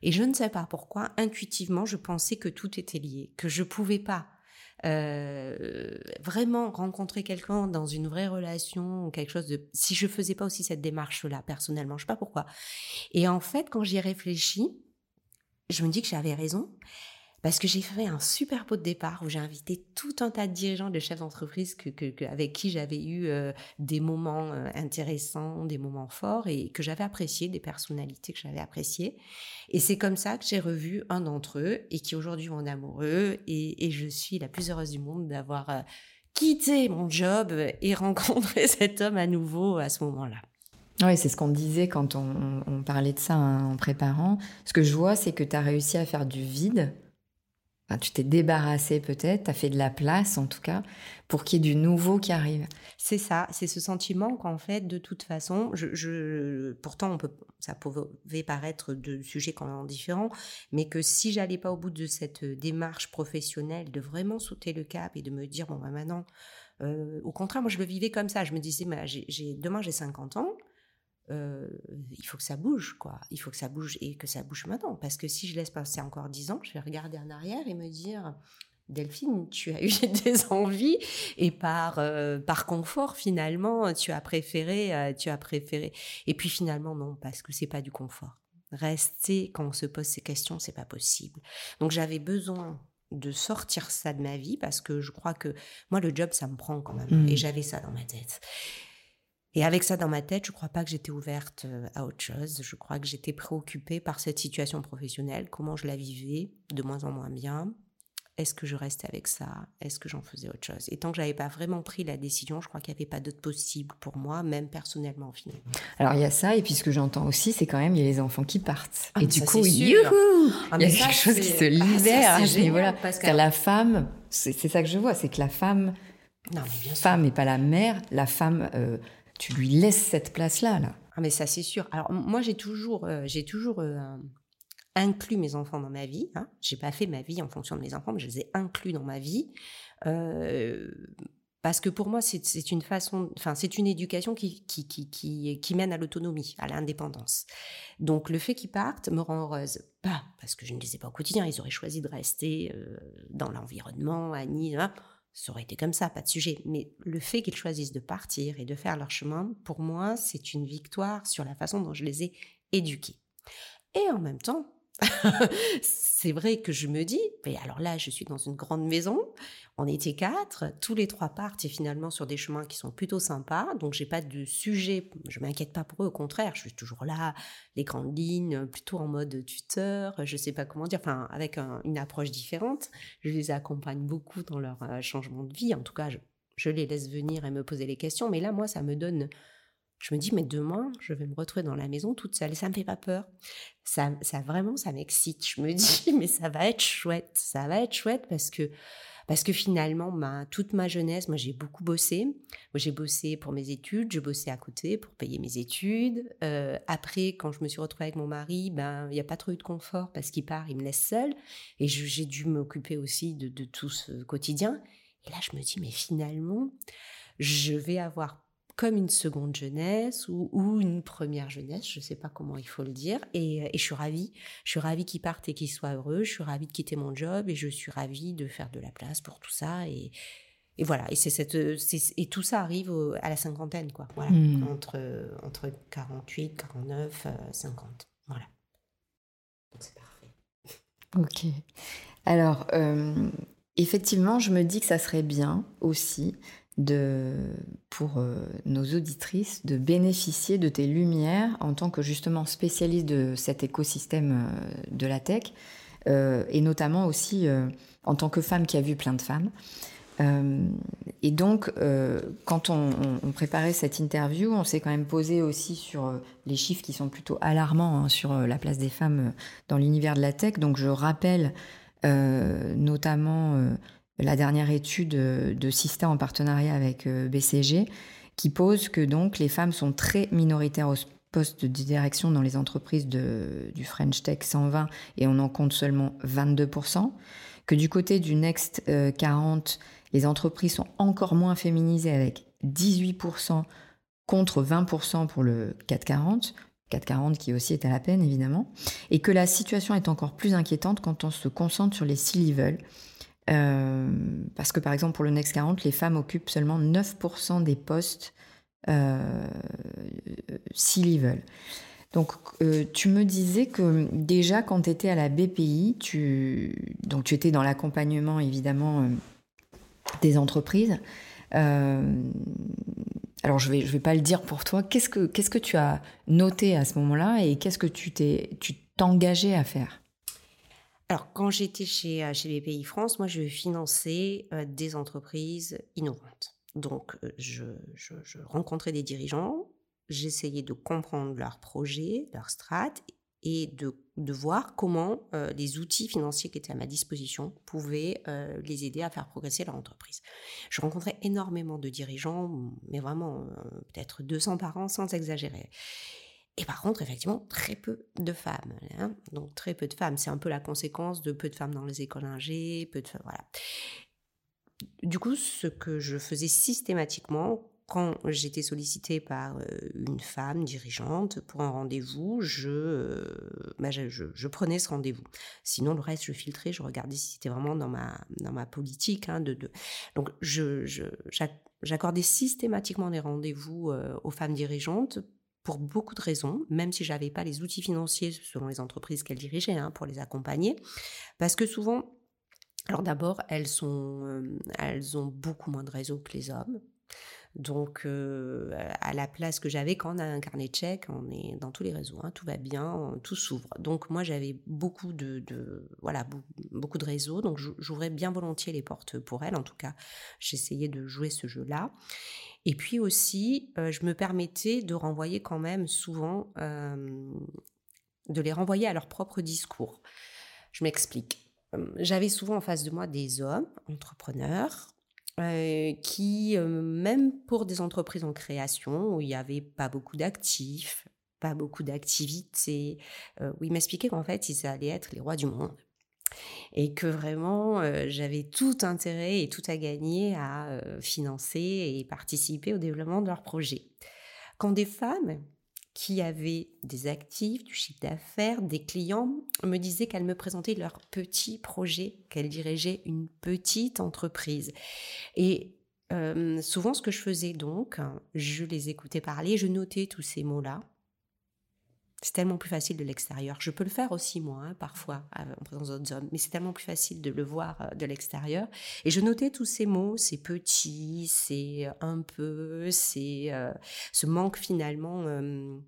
Et je ne sais pas pourquoi, intuitivement, je pensais que tout était lié, que je pouvais pas euh, vraiment rencontrer quelqu'un dans une vraie relation quelque chose de si je faisais pas aussi cette démarche là personnellement je sais pas pourquoi. Et en fait quand j'y réfléchis je me dis que j'avais raison parce que j'ai fait un super pot de départ où j'ai invité tout un tas de dirigeants, de chefs d'entreprise avec qui j'avais eu euh, des moments euh, intéressants, des moments forts et que j'avais apprécié, des personnalités que j'avais appréciées. Et c'est comme ça que j'ai revu un d'entre eux et qui aujourd'hui mon amoureux et, je suis la plus heureuse du monde d'avoir euh, quitté mon job et (laughs) rencontré cet homme à nouveau à ce moment-là. Oui, c'est ce qu'on disait quand on, parlait de ça hein, en préparant. Ce que je vois, c'est que tu as réussi à faire du vide tu t'es débarrassé peut-être, tu as fait de la place en tout cas, pour qu'il y ait du nouveau qui arrive. C'est ça, c'est ce sentiment qu'en fait, de toute façon, je, pourtant on peut, ça pouvait paraître de sujets quand différents, mais que si j'allais pas au bout de cette démarche professionnelle, de vraiment sauter le cap et de me dire, bon, bah, maintenant, euh, au contraire, moi je le vivais comme ça, je me disais, bah, demain j'ai 50 ans, euh, il faut que ça bouge, quoi. Il faut que ça bouge et que ça bouge maintenant. Parce que si je laisse passer encore dix ans, je vais regarder en arrière et me dire, Delphine, tu as (laughs) eu des envies et par euh, par confort finalement, tu as préféré, euh, tu as préféré. Et puis finalement non, parce que c'est pas du confort. Rester quand on se pose ces questions, c'est pas possible. Donc j'avais besoin de sortir ça de ma vie parce que je crois que moi le job ça me prend quand même mmh. et j'avais ça dans ma tête. Et avec ça dans ma tête, je ne crois pas que j'étais ouverte à autre chose. Je crois que j'étais préoccupée par cette situation professionnelle, comment je la vivais, de moins en moins bien. Est-ce que je restais avec ça? Est-ce que j'en faisais autre chose? Et tant que j'avais pas vraiment pris la décision, je crois qu'il n'y avait pas d'autre possible pour moi, même personnellement finalement. Alors il y a ça, et puis ce que j'entends aussi, c'est quand même il y a les enfants qui partent. Ah, et du coup, ah, Il y a quelque chose qui se ah, libère à ce niveau-là. Parce que la femme, c'est ça que je vois, c'est que la femme, non, mais bien femme et pas la mère, la femme, euh, tu lui laisses cette place-là. Là. Ah mais ça c'est sûr. Alors moi j'ai toujours, euh, j'ai toujours euh, inclus mes enfants dans ma vie. Hein. J'ai pas fait ma vie en fonction de mes enfants, mais je les ai inclus dans ma vie. Euh, parce que pour moi, c'est une façon, enfin, c'est une éducation qui, qui, qui, qui, qui mène à l'autonomie, à l'indépendance. Donc, le fait qu'ils partent me rend heureuse. Pas parce que je ne les ai pas au quotidien, ils auraient choisi de rester dans l'environnement, à Nice, hein. Ça aurait été comme ça, pas de sujet. Mais le fait qu'ils choisissent de partir et de faire leur chemin, pour moi, c'est une victoire sur la façon dont je les ai éduqués. Et en même temps, (laughs) c'est vrai que je me dis, mais alors là, je suis dans une grande maison, on était quatre, tous les trois partent et finalement sur des chemins qui sont plutôt sympas, donc j'ai pas de sujet, je m'inquiète pas pour eux, au contraire, je suis toujours là, les grandes lignes, plutôt en mode tuteur, je sais pas comment dire, enfin avec une approche différente, je les accompagne beaucoup dans leur euh, changement de vie, en tout cas, je les laisse venir et me poser les questions, mais là, moi, ça me donne je me dis, mais demain, je vais me retrouver dans la maison toute seule. Et ça me fait pas peur. Ça, ça vraiment, ça m'excite. Je me (laughs) dis, mais ça va être chouette. Ça va être chouette parce que, parce que finalement, ma, toute ma jeunesse, moi, j'ai beaucoup bossé. Moi, j'ai bossé pour mes études. Je bossais à côté pour payer mes études. Euh, après, quand je me suis retrouvée avec mon mari, ben, il n'y a pas trop eu de confort parce qu'il part, il me laisse seule. Et j'ai dû m'occuper aussi de tout ce quotidien. Et là, je me dis, mais finalement, je vais avoir comme une seconde jeunesse ou, une première jeunesse, je ne sais pas comment il faut le dire. Et, je suis ravie. Je suis ravie qu'il parte et qu'il soit heureux. Je suis ravie de quitter mon job et je suis ravie de faire de la place pour tout ça. Et, voilà. Et, c'est cette, et tout ça arrive à la cinquantaine, quoi. Voilà. Hmm. Entre, entre 48, 49, 50. Voilà. Donc c'est parfait. (laughs) Ok. Alors, euh, effectivement, je me dis que ça serait bien aussi de, pour euh, nos auditrices de bénéficier de tes lumières en tant que justement spécialiste de cet écosystème euh, de la tech euh, et notamment aussi en tant que femme qui a vu plein de femmes. et donc, quand on, préparait cette interview, on s'est quand même posé aussi sur les chiffres qui sont plutôt alarmants hein, sur la place des femmes dans l'univers de la tech. Donc, je rappelle notamment la dernière étude de Sista en partenariat avec euh, BCG, qui pose que donc les femmes sont très minoritaires au poste de direction dans les entreprises du French Tech 120 et on en compte seulement 22%, que du côté du Next 40, euh, les entreprises sont encore moins féminisées avec 18% contre 20% pour le 440, 440 qui aussi est à la peine évidemment, et que la situation est encore plus inquiétante quand on se concentre sur les C-level, euh, parce que par exemple pour le Next 40, les femmes occupent seulement 9% des postes euh, C-level. Donc euh, tu me disais que déjà quand tu étais à la BPI, tu, donc, tu étais dans l'accompagnement évidemment des entreprises. alors je vais, je vais pas le dire pour toi. Qu'est-ce que, qu'est-ce que tu as noté à ce moment-là et qu'est-ce que tu t'es, tu t'engageais à faire? Alors, quand j'étais chez, euh, chez BPI France, moi, je finançais euh, des entreprises innovantes. Donc, euh, je, rencontrais des dirigeants, j'essayais de comprendre leurs projets, leurs strates et de, voir comment les outils financiers qui étaient à ma disposition pouvaient les aider à faire progresser leur entreprise. Je rencontrais énormément de dirigeants, mais vraiment peut-être 200 par an sans exagérer. Et par contre, effectivement, très peu de femmes. Hein. Donc très peu de femmes. C'est un peu la conséquence de peu de femmes dans les écoles ingé, peu de voilà. Du coup, ce que je faisais systématiquement quand j'étais sollicitée par euh, une femme dirigeante pour un rendez-vous, euh, bah, je, je, prenais ce rendez-vous. Sinon, le reste, je filtrais, je regardais si c'était vraiment dans ma, dans ma politique. Hein, Donc, je, j'accordais systématiquement des rendez-vous euh, aux femmes dirigeantes pour beaucoup de raisons, même si j'avais pas les outils financiers selon les entreprises qu'elles dirigeaient hein, pour les accompagner, parce que souvent, alors d'abord, elles euh, elles ont beaucoup moins de réseaux que les hommes. Donc, euh, à la place que j'avais quand on a un carnet de chèques, on est dans tous les réseaux, hein, tout va bien, tout s'ouvre. Donc, moi, j'avais beaucoup de, voilà, beaucoup de réseaux, donc j'ouvrais bien volontiers les portes pour elle. En tout cas, j'essayais de jouer ce jeu-là. Et puis aussi, euh, je me permettais de renvoyer quand même souvent, de les renvoyer à leur propre discours. Je m'explique. J'avais souvent en face de moi des hommes, entrepreneurs, qui, même pour des entreprises en création, où il n'y avait pas beaucoup d'actifs, pas beaucoup d'activités, euh, où ils m'expliquaient qu'en fait, ils allaient être les rois du monde. Et que vraiment, j'avais tout intérêt et tout à gagner à financer et participer au développement de leurs projets. Quand des femmes qui avaient des actifs, du chiffre d'affaires, des clients, me disaient qu'elles me présentaient leur petit projet, qu'elles dirigeaient une petite entreprise. Et euh, souvent, ce que je faisais donc, je les écoutais parler, je notais tous ces mots-là, c'est tellement plus facile de l'extérieur. Je peux le faire aussi moi, hein, parfois, en présence d'autres hommes, mais c'est tellement plus facile de le voir euh, de l'extérieur. Et je notais tous ces mots, c'est petit, c'est un peu, c'est euh, ce manque finalement. Euh...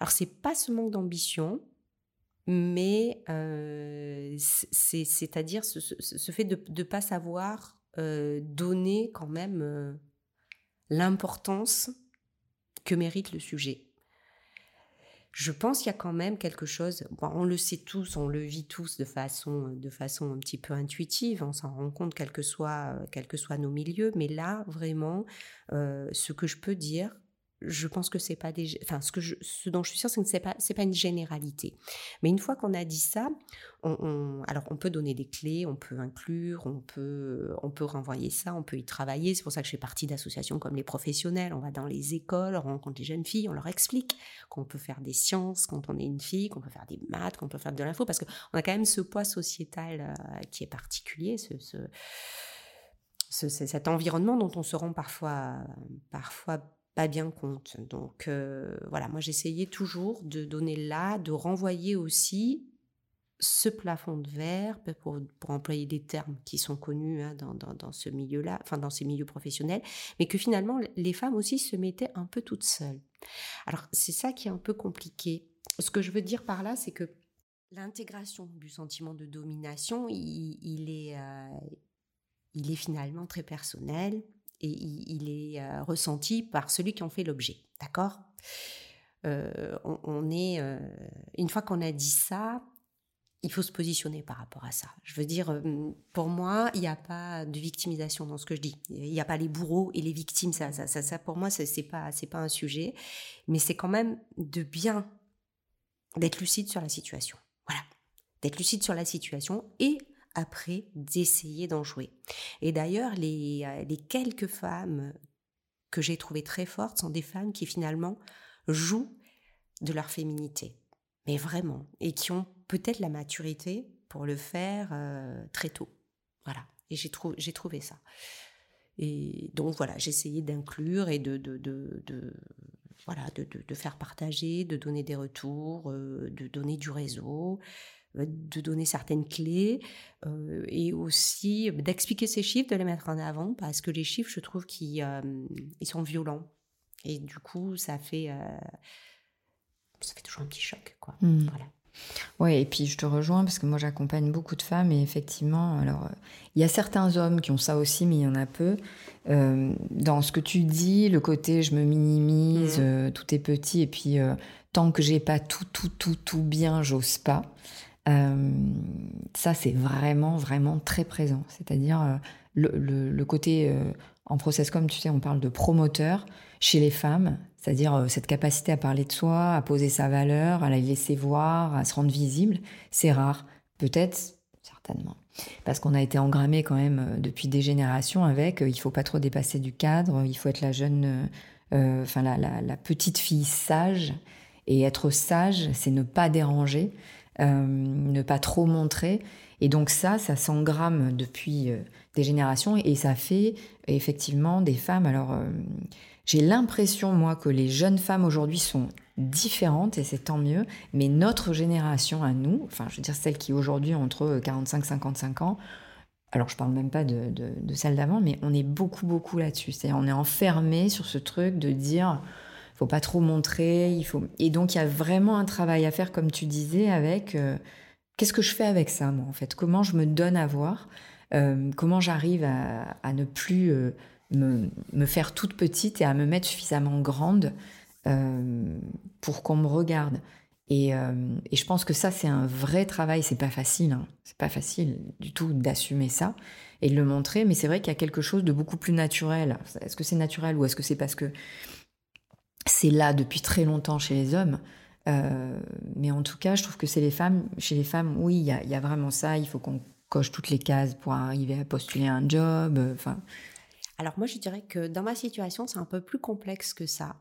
Alors c'est pas ce manque d'ambition, mais euh, c'est-à-dire ce, ce, fait de ne pas savoir donner quand même l'importance que mérite le sujet je pense qu'il y a quand même quelque chose, on le sait tous, on le vit tous de façon, de façon un petit peu intuitive, on s'en rend compte quels que soient, quels que soient nos milieux, mais là, vraiment, euh, ce que je peux dire, je pense que c'est pas des, enfin, ce que ce dont je suis sûre, c'est que c'est pas, c'est pas une généralité. Mais une fois qu'on a dit ça, on, alors on peut donner des clés, on peut inclure, on peut, on peut renvoyer ça, on peut y travailler. C'est pour ça que je fais partie d'associations comme les professionnels. On va dans les écoles, on rencontre les jeunes filles, on leur explique qu'on peut faire des sciences quand on est une fille, qu'on peut faire des maths, qu'on peut faire de l'info, parce qu'on a quand même ce poids sociétal euh, qui est particulier, ce, ce cet environnement dont on se rend parfois, parfois pas bien compte. Donc euh, voilà, moi j'essayais toujours de donner là, de renvoyer aussi ce plafond de verre, pour, pour employer des termes qui sont connus hein, dans, dans, ce milieu-là, enfin dans ces milieux professionnels, mais que finalement les femmes aussi se mettaient un peu toutes seules. Alors c'est ça qui est un peu compliqué. Ce que je veux dire par là, c'est que l'intégration du sentiment de domination, il, est, euh, il est finalement très personnel et il, est euh, ressenti par celui qui en fait l'objet. D'accord? Euh, on, est euh, une fois qu'on a dit ça, il faut se positionner par rapport à ça. Je veux dire, pour moi, il n'y a pas de victimisation dans ce que je dis. Il n'y a pas les bourreaux et les victimes. Ça, ça, ça, pour moi, c'est pas, c'est pas un sujet. Mais c'est quand même de bien d'être lucide sur la situation. Voilà, d'être lucide sur la situation et après d'essayer d'en jouer. Et d'ailleurs, les, euh, les quelques femmes que j'ai trouvées très fortes sont des femmes qui finalement jouent de leur féminité, mais vraiment, et qui ont peut-être la maturité pour le faire euh, très tôt. Voilà, et j'ai, j'ai trouvé ça. Et donc voilà, j'ai essayé d'inclure et de, de, de, voilà, de, de, faire partager, de donner des retours, euh, de donner du réseau, de donner certaines clés euh, et aussi d'expliquer ces chiffres, de les mettre en avant parce que les chiffres, je trouve qu'ils euh, ils sont violents et du coup, ça fait ça fait toujours un petit choc, quoi. Mmh. Voilà. Oui, et puis je te rejoins parce que moi j'accompagne beaucoup de femmes et effectivement, alors il y a certains hommes qui ont ça aussi, mais il y en a peu. dans ce que tu dis, le côté je me minimise, mmh. tout est petit et puis tant que j'ai pas tout, tout, tout, tout bien, j'ose pas. Euh, ça, c'est vraiment, vraiment très présent. C'est-à-dire euh, le, côté, euh, en process comme tu sais, on parle de promoteur chez les femmes, c'est-à-dire cette capacité à parler de soi, à poser sa valeur, à la laisser voir, à se rendre visible, c'est rare. Peut-être, certainement. Parce qu'on a été engrammé quand même depuis des générations avec il faut pas trop dépasser du cadre, il faut être la jeune, enfin la petite fille sage. Et être sage, c'est ne pas déranger. Euh, ne pas trop montrer. Et donc ça, ça s'engramme depuis euh, des générations et ça fait effectivement des femmes. Alors euh, j'ai l'impression, moi, que les jeunes femmes aujourd'hui sont différentes et c'est tant mieux, mais notre génération à nous, enfin je veux dire celle qui aujourd'hui entre 45 55 ans, alors je parle même pas de, de, celle d'avant, mais on est beaucoup, beaucoup là-dessus. C'est-à-dire on est enfermé sur ce truc de dire, pas trop montrer, il faut... Et donc il y a vraiment un travail à faire, comme tu disais, avec euh, qu'est-ce que je fais avec ça, moi, en fait? Comment je me donne à voir? Euh, Comment j'arrive à, ne plus euh, me, faire toute petite et à me mettre suffisamment grande pour qu'on me regarde? Euh, et, je pense que ça, c'est un vrai travail. C'est pas facile. Hein. C'est pas facile du tout d'assumer ça et de le montrer. Mais c'est vrai qu'il y a quelque chose de beaucoup plus naturel. Est-ce que c'est naturel ou est-ce que c'est parce que c'est là depuis très longtemps chez les hommes euh, Mais en tout cas, je trouve que c'est les femmes. Chez les femmes, oui, il y a, vraiment ça. Il faut qu'on coche toutes les cases pour arriver à postuler un job. Euh, enfin. Alors moi, je dirais que dans ma situation, c'est un peu plus complexe que ça.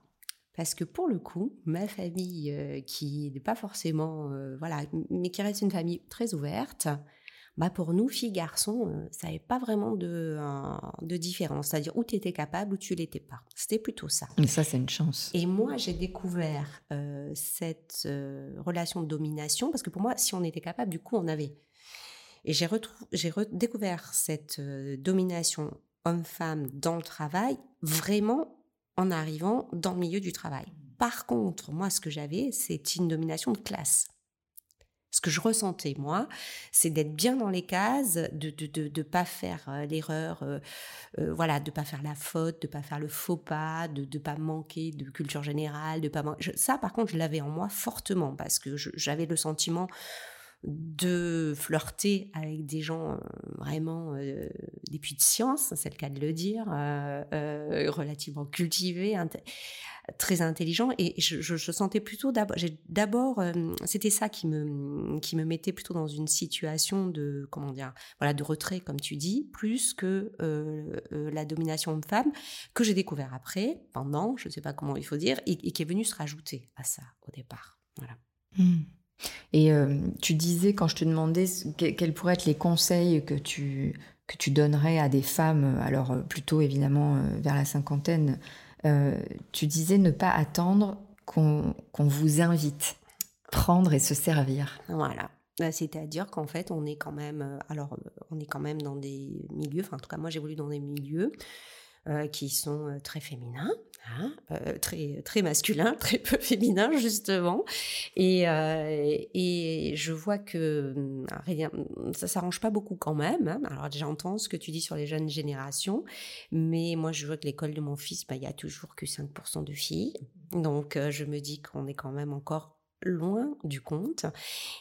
Parce que pour le coup, ma famille, euh, qui n'est pas forcément, voilà, mais qui reste une famille très ouverte, bah pour nous, filles, garçons, euh, ça n'avait pas vraiment de, de différence. C'est-à-dire où tu étais capable ou tu l'étais pas. C'était plutôt ça. Mais ça, c'est une chance. Et moi, j'ai découvert cette relation de domination, parce que pour moi, si on était capable, du coup, on avait. Et j'ai redécouvert cette domination homme-femme dans le travail vraiment en arrivant dans le milieu du travail. Par contre, moi, ce que j'avais, c'est une domination de classe. Ce que je ressentais, moi, c'est d'être bien dans les cases, de ne de, de, pas faire euh, l'erreur, euh, euh, voilà, de pas faire la faute, de pas faire le faux pas, de ne pas manquer de culture générale, de pas Ça, par contre, je l'avais en moi fortement parce que j'avais le sentiment de flirter avec des gens euh, vraiment euh, des puits de science, c'est le cas de le dire, euh, relativement cultivés, très intelligents. Et je, sentais plutôt d'abord, d'abord, c'était ça qui me qui me mettait plutôt dans une situation de comment dire, voilà, de retrait comme tu dis, plus que la domination de femme que j'ai découvert après, pendant, je ne sais pas comment il faut dire, et, qui est venu se rajouter à ça au départ. Voilà. Mmh. Et euh, tu disais, quand je te demandais quels pourraient être les conseils que tu, que tu donnerais à des femmes, alors euh, plutôt évidemment euh, vers la cinquantaine, tu disais ne pas attendre qu'on vous invite, prendre et se servir. Voilà. Bah, c'est-à-dire qu'en fait, on est quand même, alors, on est quand même dans des milieux, enfin, en tout cas, moi, j'évolue dans des milieux qui sont très féminins, Hein, euh, très, très masculin, (laughs) très peu féminin justement. Et, euh, et je vois que hum, rien, ça s'arrange pas beaucoup quand même. Hein. Alors j'entends ce que tu dis sur les jeunes générations, mais moi je vois que l'école de mon fils, bah, il y a toujours que 5% de filles. Donc euh, je me dis qu'on est quand même encore loin du compte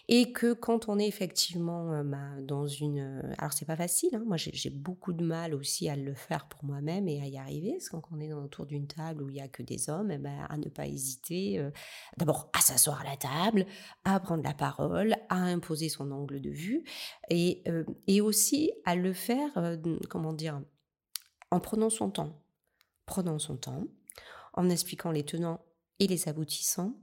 et que quand on est effectivement euh, bah, dans une euh, alors c'est pas facile hein. moi j'ai beaucoup de mal aussi à le faire pour moi-même et à y arriver parce quand on est autour d'une table où il y a que des hommes eh ben, à ne pas hésiter euh, d'abord à s'asseoir à la table à prendre la parole à imposer son angle de vue et, et aussi à le faire comment dire en prenant son temps prenant son temps en expliquant les tenants et les aboutissants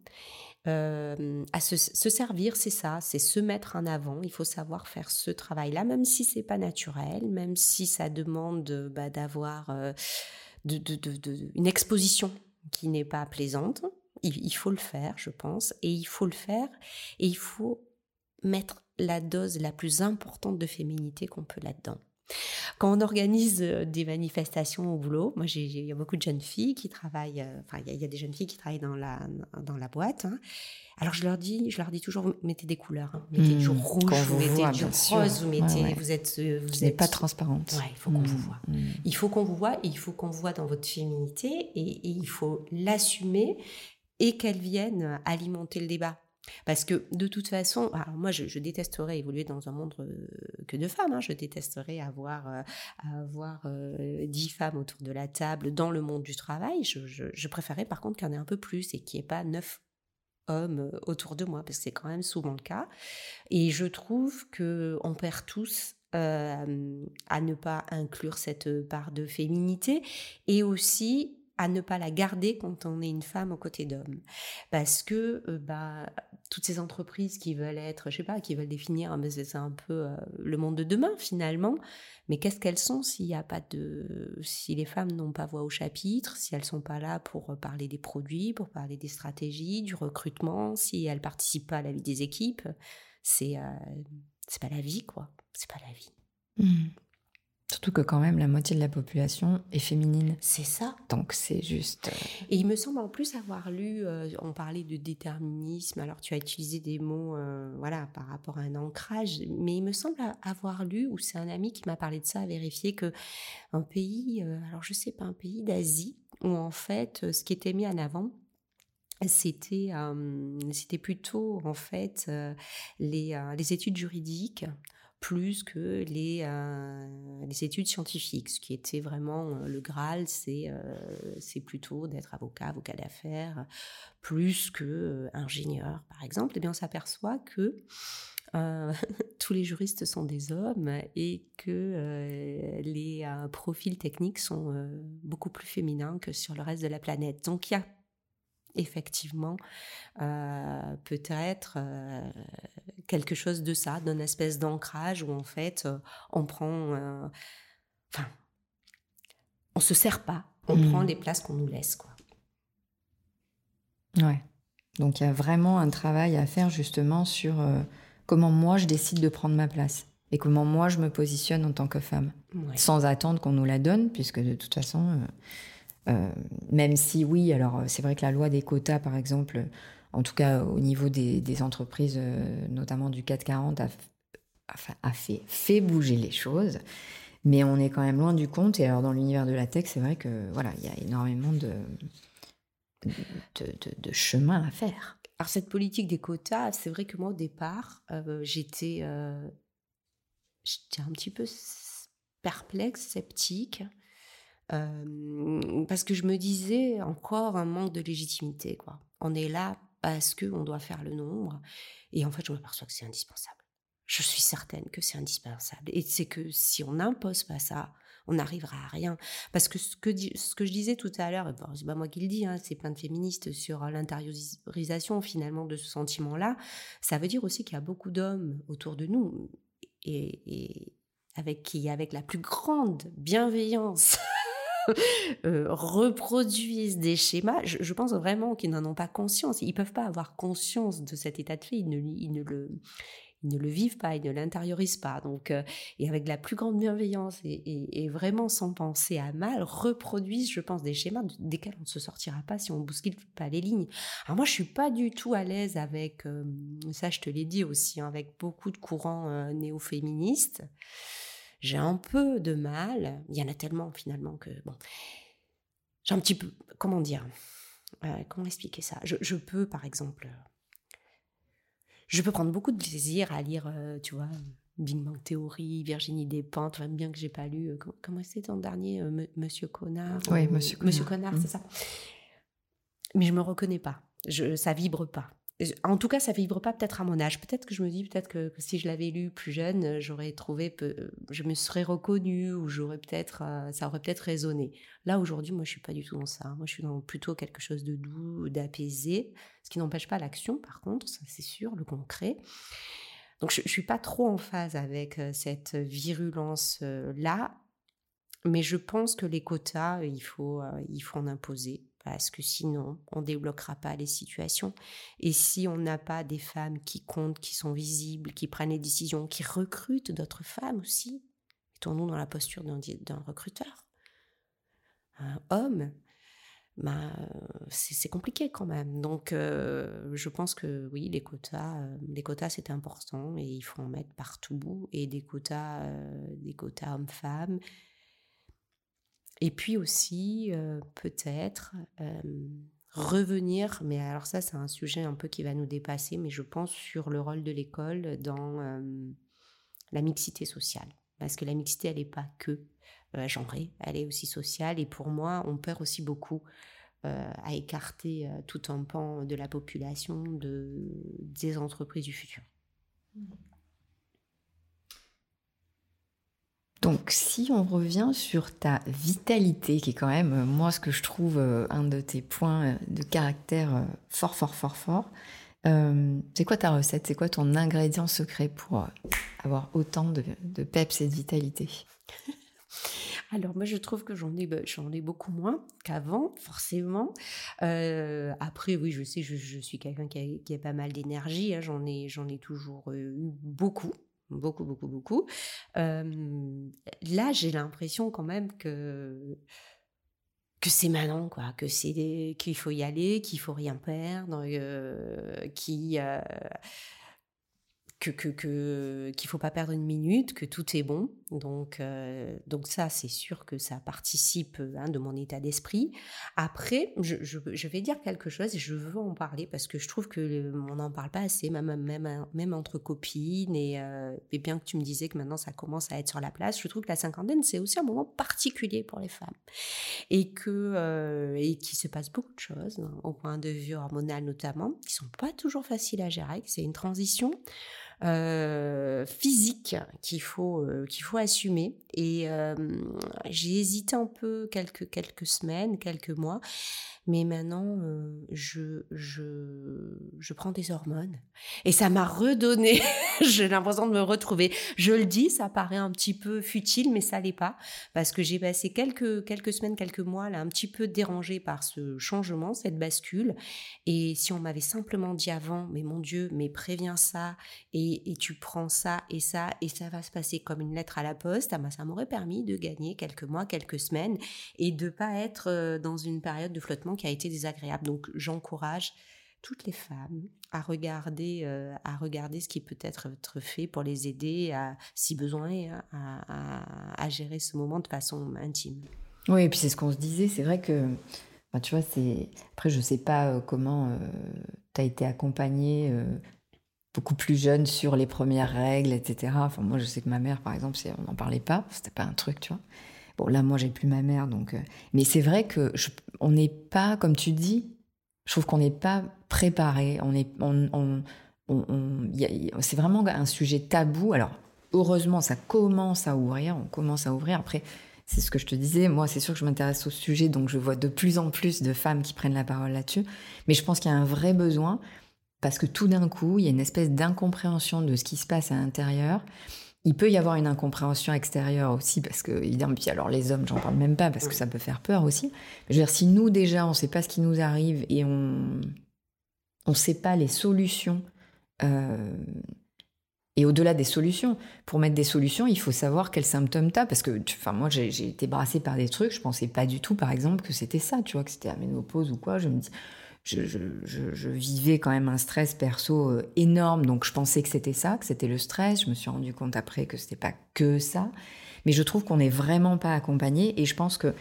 euh, à se, servir, c'est ça, c'est se mettre en avant. Il faut savoir faire ce travail-là, même si c'est pas naturel, même si ça demande bah, d'avoir euh, une exposition qui n'est pas plaisante. Il, faut le faire, je pense, et il faut le faire, et il faut mettre la dose la plus importante de féminité qu'on peut là-dedans. Quand on organise euh, des manifestations au boulot, moi, il y a beaucoup de jeunes filles qui travaillent, euh, enfin, il y, a des jeunes filles qui travaillent dans la, dans la boîte. Hein. Alors, je leur dis, je leur dis toujours, mettez des couleurs. Hein. Mettez du mmh. rouge, vous, mettez du rose, vous mettez, vous êtes, euh, vous n'êtes pas transparente. Ouais, il faut qu'on vous mmh. voit. Mmh. Il faut qu'on vous voit et il faut qu'on vous voit dans votre féminité et, et il faut l'assumer et qu'elle vienne alimenter le débat. Parce que de toute façon, moi je, détesterais évoluer dans un monde euh, que de femmes. Hein. Je détesterais avoir, euh, avoir euh, dix femmes autour de la table dans le monde du travail. Je, je, préférais par contre qu'il y en ait un peu plus et qu'il n'y ait pas neuf hommes autour de moi, parce que c'est quand même souvent le cas. Et je trouve qu'on perd tous à ne pas inclure cette part de féminité et aussi à ne pas la garder quand on est une femme aux côtés d'hommes. Parce que euh, bah, toutes ces entreprises qui veulent être, je sais pas, qui veulent définir, mais c'est un peu euh, le monde de demain finalement. Mais qu'est-ce qu'elles sont s'il n'y a pas de, si les femmes n'ont pas voix au chapitre, si elles sont pas là pour parler des produits, pour parler des stratégies, du recrutement, si elles participent pas à la vie des équipes, c'est euh, c'est pas la vie quoi, c'est pas la vie. Mmh. Surtout que quand même la moitié de la population est féminine. C'est ça. Donc c'est juste. Euh, Et il me semble en plus avoir lu, euh, on parlait de déterminisme, alors tu as utilisé des mots euh, voilà, par rapport à un ancrage, mais il me semble avoir lu, ou c'est un ami qui m'a parlé de ça, à vérifier que un pays, alors je sais pas, un pays d'Asie, où en fait ce qui était mis en avant, c'était c'était plutôt en fait les, les études juridiques plus que les, euh, les études scientifiques. Ce qui était vraiment euh, le Graal, c'est euh, c'est plutôt d'être avocat, avocat d'affaires, plus que ingénieur, par exemple. Eh bien, on s'aperçoit que (laughs) tous les juristes sont des hommes et que les profils techniques sont beaucoup plus féminins que sur le reste de la planète. Donc il y a effectivement peut-être quelque chose de ça, d'une espèce d'ancrage où en fait euh, on prend, enfin, on se sert pas, on mmh. prend les places qu'on nous laisse, quoi. Ouais. Donc il y a vraiment un travail à faire justement sur comment moi je décide de prendre ma place et comment moi je me positionne en tant que femme, sans attendre qu'on nous la donne, puisque de toute façon euh, même si oui, alors c'est vrai que la loi des quotas, par exemple, en tout cas au niveau des, entreprises, euh, notamment du 440, a, a, fait, bouger les choses. Mais on est quand même loin du compte. Et alors dans l'univers de la tech, c'est vrai que voilà, il y a énormément de, de, chemin à faire. Alors cette politique des quotas, c'est vrai que moi au départ, euh, j'étais, j'étais un petit peu perplexe, sceptique parce que je me disais encore un manque de légitimité. Quoi. On est là parce qu'on doit faire le nombre. Et en fait, je m'aperçois que c'est indispensable. Je suis certaine que c'est indispensable. Et c'est que si on n'impose pas ça, on n'arrivera à rien. Parce que ce que, je disais tout à l'heure, bon, c'est pas moi qui le dis, hein, c'est plein de féministes sur l'intériorisation finalement de ce sentiment-là. Ça veut dire aussi qu'il y a beaucoup d'hommes autour de nous et avec qui, avec la plus grande bienveillance, (laughs) Euh, reproduisent des schémas, je, pense vraiment qu'ils n'en ont pas conscience. Ils peuvent pas avoir conscience de cet état de fait. Ils ne, ne le ne vivent pas, ils ne l'intériorisent pas. Donc, euh, et avec la plus grande bienveillance et, vraiment sans penser à mal, reproduisent, je pense, des schémas desquels on ne se sortira pas si on bouscule pas les lignes. Alors moi, je suis pas du tout à l'aise avec, euh, ça je te l'ai dit aussi, hein, avec beaucoup de courants néo-féministes j'ai un peu de mal. Il y en a tellement finalement que bon, j'ai un petit peu, comment dire, euh, comment expliquer ça? Je, peux par exemple, je peux prendre beaucoup de plaisir à lire, euh, tu vois, Big Bang Theory, Virginie Despentes, même bien que j'ai pas lu. Euh, comment c'était en dernier, Monsieur Connard Oui, Monsieur Connard. Monsieur Connard, c'est mmh. ça? Mais je me reconnais pas. Je, ça vibre pas. En tout cas, ça vibre pas peut-être à mon âge. Peut-être que je me dis peut-être que, si je l'avais lu plus jeune, euh, j'aurais trouvé, peu, euh, je me serais reconnue ou j'aurais peut-être, euh, ça aurait peut-être résonné. Là aujourd'hui, moi, je suis pas du tout dans ça. Moi, je suis dans plutôt quelque chose de doux, d'apaisé, ce qui n'empêche pas l'action. Par contre, ça c'est sûr, le concret. Donc, je, je suis pas trop en phase avec cette virulence là, mais je pense que les quotas, il faut, il faut en imposer parce que sinon, on débloquera pas les situations. Et si on n'a pas des femmes qui comptent, qui sont visibles, qui prennent les décisions, qui recrutent d'autres femmes aussi, mettons-nous dans la posture d'un recruteur, un homme, bah, c'est compliqué quand même. Donc, euh, je pense que oui, les quotas, euh, les quotas c'est important et il faut en mettre partout et des quotas, euh, des quotas hommes-femmes et puis aussi, euh, peut-être, euh, revenir, mais alors ça c'est un sujet un peu qui va nous dépasser, mais je pense sur le rôle de l'école dans euh, la mixité sociale. Parce que la mixité, elle n'est pas que genrée, elle est aussi sociale. Et pour moi, on perd aussi beaucoup à écarter tout un pan de la population de, des entreprises du futur. Mmh. Donc si on revient sur ta vitalité, qui est quand même, euh, moi, ce que je trouve euh, un de tes points euh, de caractère fort, fort, fort, fort, c'est quoi ta recette? C'est quoi ton ingrédient secret pour avoir autant de, peps et de vitalité? (laughs) Alors moi je trouve que j'en ai, bah, j'en ai beaucoup moins qu'avant, forcément. après oui, je sais, je, suis quelqu'un qui a, pas mal d'énergie, hein, j'en ai, j'en ai toujours eu beaucoup. Beaucoup, beaucoup, beaucoup. là, j'ai l'impression quand même que que c'est maintenant, quoi, que c'est qu'il faut y aller, qu'il faut rien perdre, qui que qu'il que, faut pas perdre une minute, que tout est bon. Donc, euh, donc ça, c'est sûr que ça participe hein, de mon état d'esprit. Après, je, vais dire quelque chose et je veux en parler parce que je trouve que on n'en parle pas assez, même, entre copines. Et, euh, et, bien que tu me disais que maintenant ça commence à être sur la place, je trouve que la cinquantaine, c'est aussi un moment particulier pour les femmes. Et que euh, et qu'il se passe beaucoup de choses, au point de vue hormonal notamment, qui sont pas toujours faciles à gérer, c'est une transition. Euh, physique qu'il faut euh, qu'il faut assumer. Et euh, j'ai hésité un peu quelques quelques semaines quelques mois mais maintenant euh, je, je, je prends des hormones et ça m'a redonné, (laughs) j'ai l'impression de me retrouver. Je le dis, ça paraît un petit peu futile, mais ça l'est pas parce que j'ai passé quelques, quelques semaines, quelques mois là un petit peu dérangée par ce changement, cette bascule. Et si on m'avait simplement dit avant, mais mon Dieu, mais préviens ça et, et tu prends ça et ça et ça va se passer comme une lettre à la poste, ah bah, ça m'aurait permis de gagner quelques mois, quelques semaines et de pas être euh, dans une période de flottement qui a été désagréable. Donc j'encourage toutes les femmes à regarder, euh, à regarder ce qui peut être, fait pour les aider, à, si besoin, à, à, gérer ce moment de façon intime. Oui, et puis c'est ce qu'on se disait, c'est vrai que, tu vois, c'est... Après, je sais pas euh, comment euh, tu as été accompagnée beaucoup plus jeune sur les premières règles, etc. Enfin, moi, je sais que ma mère, par exemple, on n'en parlait pas, c'était pas un truc, tu vois. Bon, là, moi, j'ai plus ma mère, donc. Euh, mais c'est vrai que on n'est pas, comme tu dis, je trouve qu'on n'est pas préparé. On est, on, c'est vraiment un sujet tabou. Alors, heureusement, ça commence à ouvrir. On commence à ouvrir. Après, c'est ce que je te disais. Moi, c'est sûr que je m'intéresse au sujet, donc je vois de plus en plus de femmes qui prennent la parole là-dessus. Mais je pense qu'il y a un vrai besoin parce que tout d'un coup, il y a une espèce d'incompréhension de ce qui se passe à l'intérieur. Il peut y avoir une incompréhension extérieure aussi, parce que, évidemment, puis alors les hommes, j'en parle même pas, parce que ça peut faire peur aussi. Je veux dire, si nous, déjà, on ne sait pas ce qui nous arrive et on ne sait pas les solutions, euh, et au-delà des solutions, pour mettre des solutions, il faut savoir quels symptômes tu as, parce que, enfin, moi, j'ai été brassée par des trucs, je pensais pas du tout, par exemple, que c'était ça, tu vois, que c'était la ménopause ou quoi. Je me dis, je, vivais quand même un stress perso euh, énorme, donc je pensais que c'était ça, que c'était le stress. Je me suis rendu compte après que c'était pas que ça, mais je trouve qu'on n'est vraiment pas accompagné et je pense que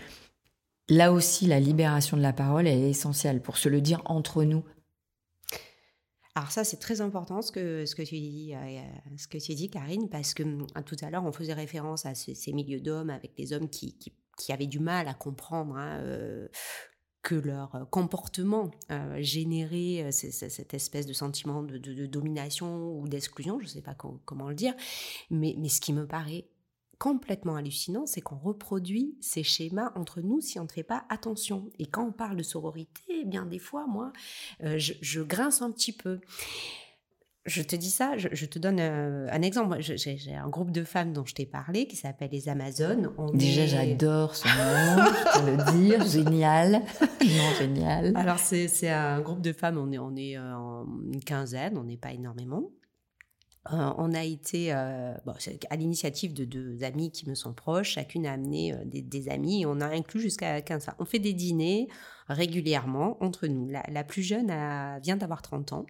là aussi la libération de la parole est essentielle pour se le dire entre nous. Alors ça c'est très important ce que ce que tu dis euh, ce que tu dis Karine parce que hum, tout à l'heure on faisait référence à ces, milieux d'hommes avec des hommes qui, qui avaient du mal à comprendre hein, euh, que leur euh, comportement euh, générait euh, cette espèce de sentiment de, domination ou d'exclusion, je ne sais pas comment le dire, mais, ce qui me paraît complètement hallucinant, c'est qu'on reproduit ces schémas entre nous si on ne fait pas attention. Et quand on parle de sororité, eh bien des fois, moi, je, je, grince un petit peu je te dis ça, je, te donne euh, un exemple. J'ai un groupe de femmes dont je t'ai parlé qui s'appelle les Amazones. Déjà, j'adore ce nom, je peux le dire. (laughs) Génial. non, génial. Alors, c'est un groupe de femmes, on est, on est euh, en une quinzaine, on n'est pas énormément. Euh, on a été à l'initiative de deux amies qui me sont proches. Chacune a amené des, amis et on a inclus jusqu'à 15 femmes. On fait des dîners régulièrement entre nous. La, la plus jeune a, vient d'avoir 30 ans.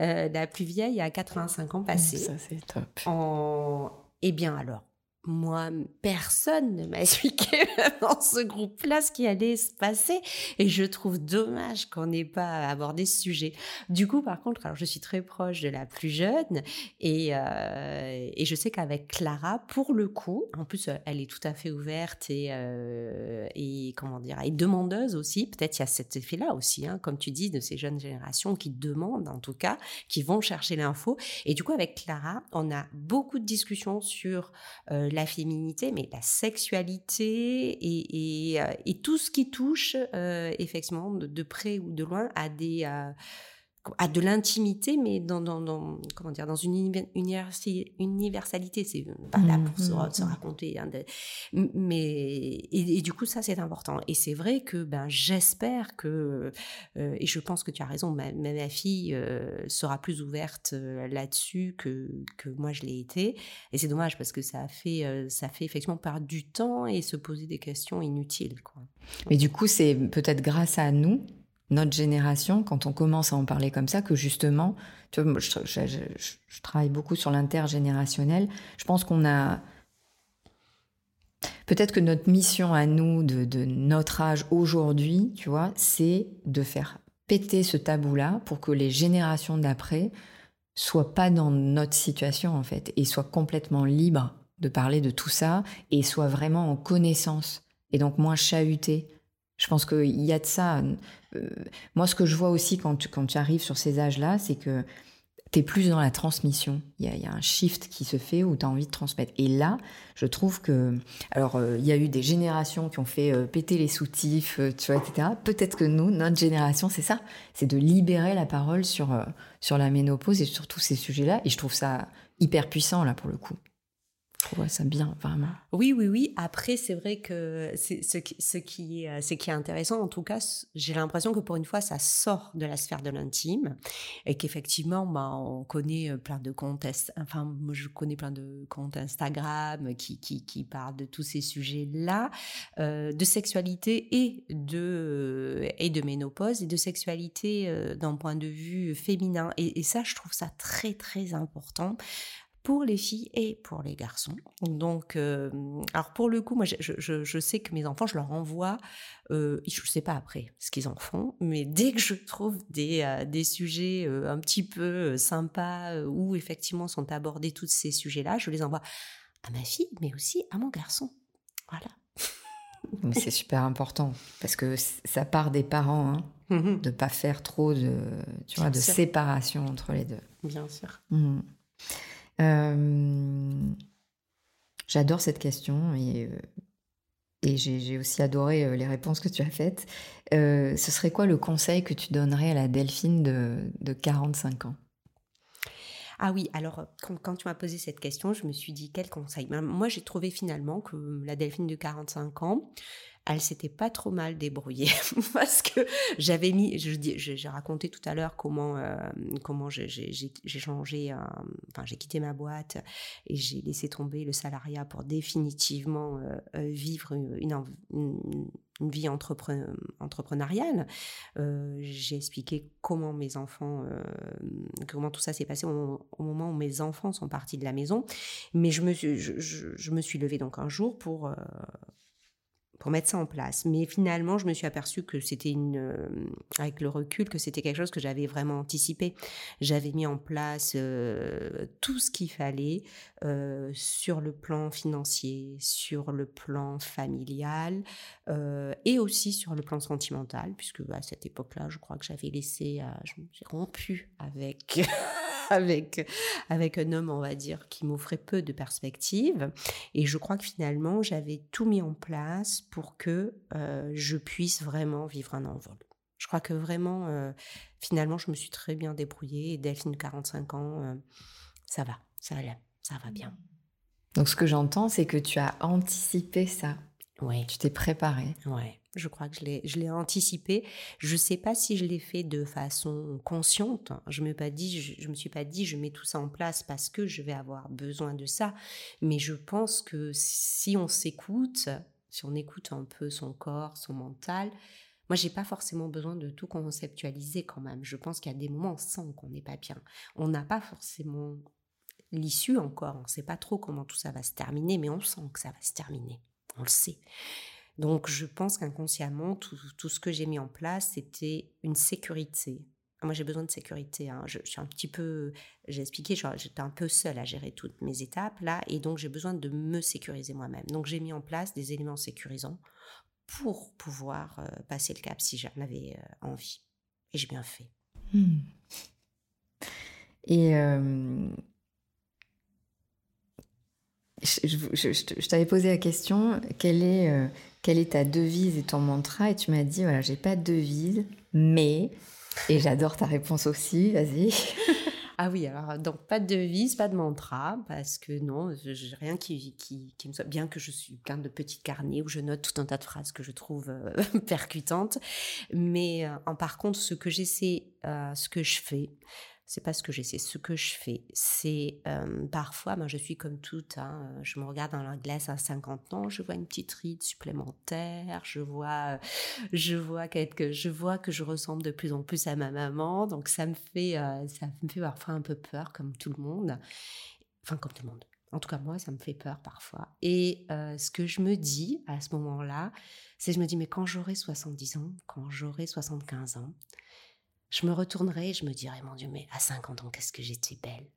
Euh, la plus vieille a 85 ans passés. Ça, c'est top. En... Eh bien alors, moi, personne ne m'a (laughs) expliqué (laughs) dans ce groupe-là ce qui allait se passer. Et je trouve dommage qu'on n'ait pas abordé ce sujet. Du coup, par contre, alors je suis très proche de la plus jeune et, euh, je sais qu'avec Clara, pour le coup, en plus, elle est tout à fait ouverte et, euh, et comment dire, et demandeuse aussi. Peut-être il y a cet effet-là aussi, hein, comme tu dis, de ces jeunes générations qui demandent, en tout cas, qui vont chercher l'info. Et du coup, avec Clara, on a beaucoup de discussions sur euh, la féminité, mais la sexualité et, euh, tout ce qui touche euh, effectivement de, près ou de loin à des à de l'intimité, mais dans, dans, comment dire, dans une universalité. C'est pas là pour se, mmh, mmh. raconter. Hein, mais, et, du coup, ça, c'est important. Et c'est vrai que ben, j'espère que, euh, et je pense que tu as raison, ma, ma fille euh, sera plus ouverte euh, là-dessus que, que moi, je l'ai été. Et c'est dommage parce que ça a fait, ça fait effectivement perdre du temps et se poser des questions inutiles. Quoi. Mais du coup, c'est peut-être grâce à nous notre génération, quand on commence à en parler comme ça, que justement, tu vois, je, travaille beaucoup sur l'intergénérationnel. Je pense qu'on a. Peut-être que notre mission à nous, de, notre âge aujourd'hui, tu vois, c'est de faire péter ce tabou-là pour que les générations d'après soient pas dans notre situation, en fait, et soient complètement libres de parler de tout ça et soient vraiment en connaissance et donc moins chahutés je pense qu'il y a de ça. Euh, moi, ce que je vois aussi quand tu, arrives sur ces âges-là, c'est que tu es plus dans la transmission. Il y, a, un shift qui se fait où tu as envie de transmettre. Et là, je trouve que. Alors, euh, il y a eu des générations qui ont fait euh, péter les soutifs, tu vois, etc. Peut-être que nous, notre génération, c'est ça. C'est de libérer la parole sur la ménopause et sur tous ces sujets-là. Et je trouve ça hyper puissant, là, pour le coup trouve ça bien, vraiment. Oui, oui, oui. Après, c'est vrai que c'est ce qui, qui, est, intéressant, en tout cas, j'ai l'impression que pour une fois, ça sort de la sphère de l'intime et qu'effectivement, bah, on connaît euh, plein de comptes, enfin, moi, je connais plein de comptes Instagram qui, parlent de tous ces sujets-là, euh, de sexualité et de, et de ménopause et de sexualité euh, d'un point de vue féminin. Et ça, je trouve ça très, très important pour les filles et pour les garçons. Donc, euh, alors pour le coup, moi, je, sais que mes enfants, je leur envoie, euh, je ne sais pas après ce qu'ils en font, mais dès que je trouve des, euh, des sujets un petit peu sympas où effectivement sont abordés tous ces sujets-là, je les envoie à ma fille, mais aussi à mon garçon. Voilà. C'est super important parce que ça part des parents, hein, mmh de pas faire trop de, tu vois, de séparation entre les deux. Bien sûr. Mmh. Euh, j'adore cette question et, euh, j'ai aussi adoré euh, les réponses que tu as faites. ce serait quoi le conseil que tu donnerais à la Delphine de, de 45 ans? Ah oui, alors quand, tu m'as posé cette question, je me suis dit quel conseil? Ben, Moi, j'ai trouvé finalement que la Delphine de 45 ans, elle s'était pas trop mal débrouillée (laughs) parce que j'avais mis, j'ai raconté tout à l'heure comment euh, comment j'ai changé, enfin j'ai quitté ma boîte et j'ai laissé tomber le salariat pour définitivement euh, euh, vivre une, vie entrepreneuriale. j'ai expliqué comment mes enfants, comment tout ça s'est passé au, moment où mes enfants sont partis de la maison, mais je me suis, je, levée donc un jour pour pour mettre ça en place. Mais finalement, je me suis aperçue que c'était une, euh, avec le recul, que c'était quelque chose que j'avais vraiment anticipé. J'avais mis en place euh, tout ce qu'il fallait euh, sur le plan financier, sur le plan familial et aussi sur le plan sentimental, puisque à cette époque-là, je crois que j'avais laissé, suis rompue avec (laughs) avec, avec un homme, on va dire, qui m'offrait peu de perspectives. Et je crois que finalement, j'avais tout mis en place pour que euh, je puisse vraiment vivre un envol. Je crois que vraiment, euh, finalement, je me suis très bien débrouillée. Et Delphine, 45 ans, euh, ça va, ça va, ça va bien. Donc, ce que j'entends, c'est que tu as anticipé ça. Oui. Tu t'es préparée. Oui. Je crois que je l'ai anticipé. Je ne sais pas si je l'ai fait de façon consciente. Je me pas dit, je, me suis pas dit, je mets tout ça en place parce que je vais avoir besoin de ça. Mais je pense que si on s'écoute, si on écoute un peu son corps, son mental, moi, j'ai pas forcément besoin de tout conceptualiser quand même. Je pense qu'il y a des moments, sent qu'on n'est pas bien. On n'a pas forcément l'issue encore. On ne sait pas trop comment tout ça va se terminer, mais on sent que ça va se terminer. On le sait. Donc je pense qu'inconsciemment, tout, ce que j'ai mis en place, c'était une sécurité. Moi, j'ai besoin de sécurité. Hein. Je, suis un petit peu, j'ai expliqué, j'étais un peu seule à gérer toutes mes étapes là, et donc j'ai besoin de me sécuriser moi-même. Donc j'ai mis en place des éléments sécurisants pour pouvoir euh, passer le cap si j'en avais euh, envie. Et j'ai bien fait. Hmm. Et euh, je, t'avais posé la question, quelle est, quelle est ta devise et ton mantra? Et tu m'as dit, voilà, j'ai pas de devise, mais Et j'adore ta réponse aussi, vas-y. (laughs) Ah oui, alors donc pas de devise, pas de mantra, parce que non, rien qui, qui, me soit. Bien que je suis plein de petits carnets où je note tout un tas de phrases que je trouve euh, (laughs) percutantes, mais euh, par contre, ce que j'essaie, euh, ce que je fais, c'est pas ce que j'essaie, ce que je fais. C'est parfois, moi je suis comme toute, hein, je me regarde dans la glace à 50 ans, je vois une petite ride supplémentaire, je vois, je vois quelque, je vois que je ressemble de plus en plus à ma maman, donc ça me fait, ça me fait parfois un peu peur, comme tout le monde, enfin comme tout le monde. En tout cas, moi, ça me fait peur parfois. Et ce que je me dis à ce moment-là, c'est je me dis, mais quand j'aurai 70 ans, quand j'aurai 75 ans, je me retournerai et je me dirais, mon Dieu, mais à 50 ans, qu'est-ce que j'étais belle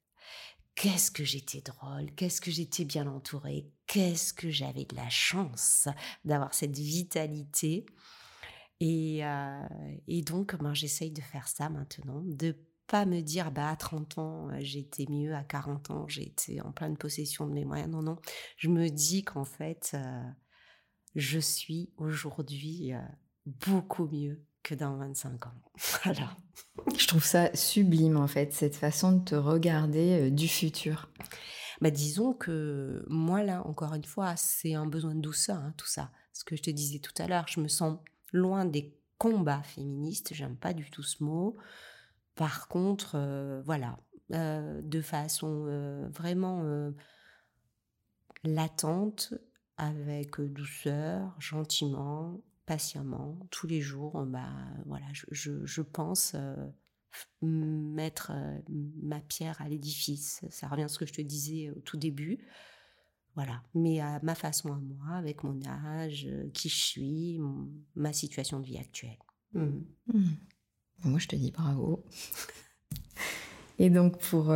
Qu'est-ce que j'étais drôle, qu'est-ce que j'étais bien entourée, qu'est-ce que j'avais de la chance d'avoir cette vitalité. Et, euh, et donc, ben, j'essaye de faire ça maintenant, de pas me dire bah à 30 ans j'étais mieux, à 40 ans j'étais en pleine possession de mes moyens. Non, non, je me dis qu'en fait euh, je suis aujourd'hui euh, beaucoup mieux que dans 25 ans. (laughs) voilà. Je trouve ça sublime en fait, cette façon de te regarder euh, du futur. Bah, disons que moi là, encore une fois, c'est un besoin de douceur, hein, tout ça. Ce que je te disais tout à l'heure, je me sens loin des combats féministes, j'aime pas du tout ce mot. Par contre, euh, voilà, euh, de façon vraiment latente, avec douceur, gentiment, patiemment, tous les jours, bah, voilà, je, je, pense euh, mettre euh, ma pierre à l'édifice. Ça revient à ce que je te disais au tout début. Voilà, mais à ma façon à moi, avec mon âge, euh, qui je suis, ma situation de vie actuelle. Mmh. Mmh. Moi, je te dis bravo. Et donc, pour,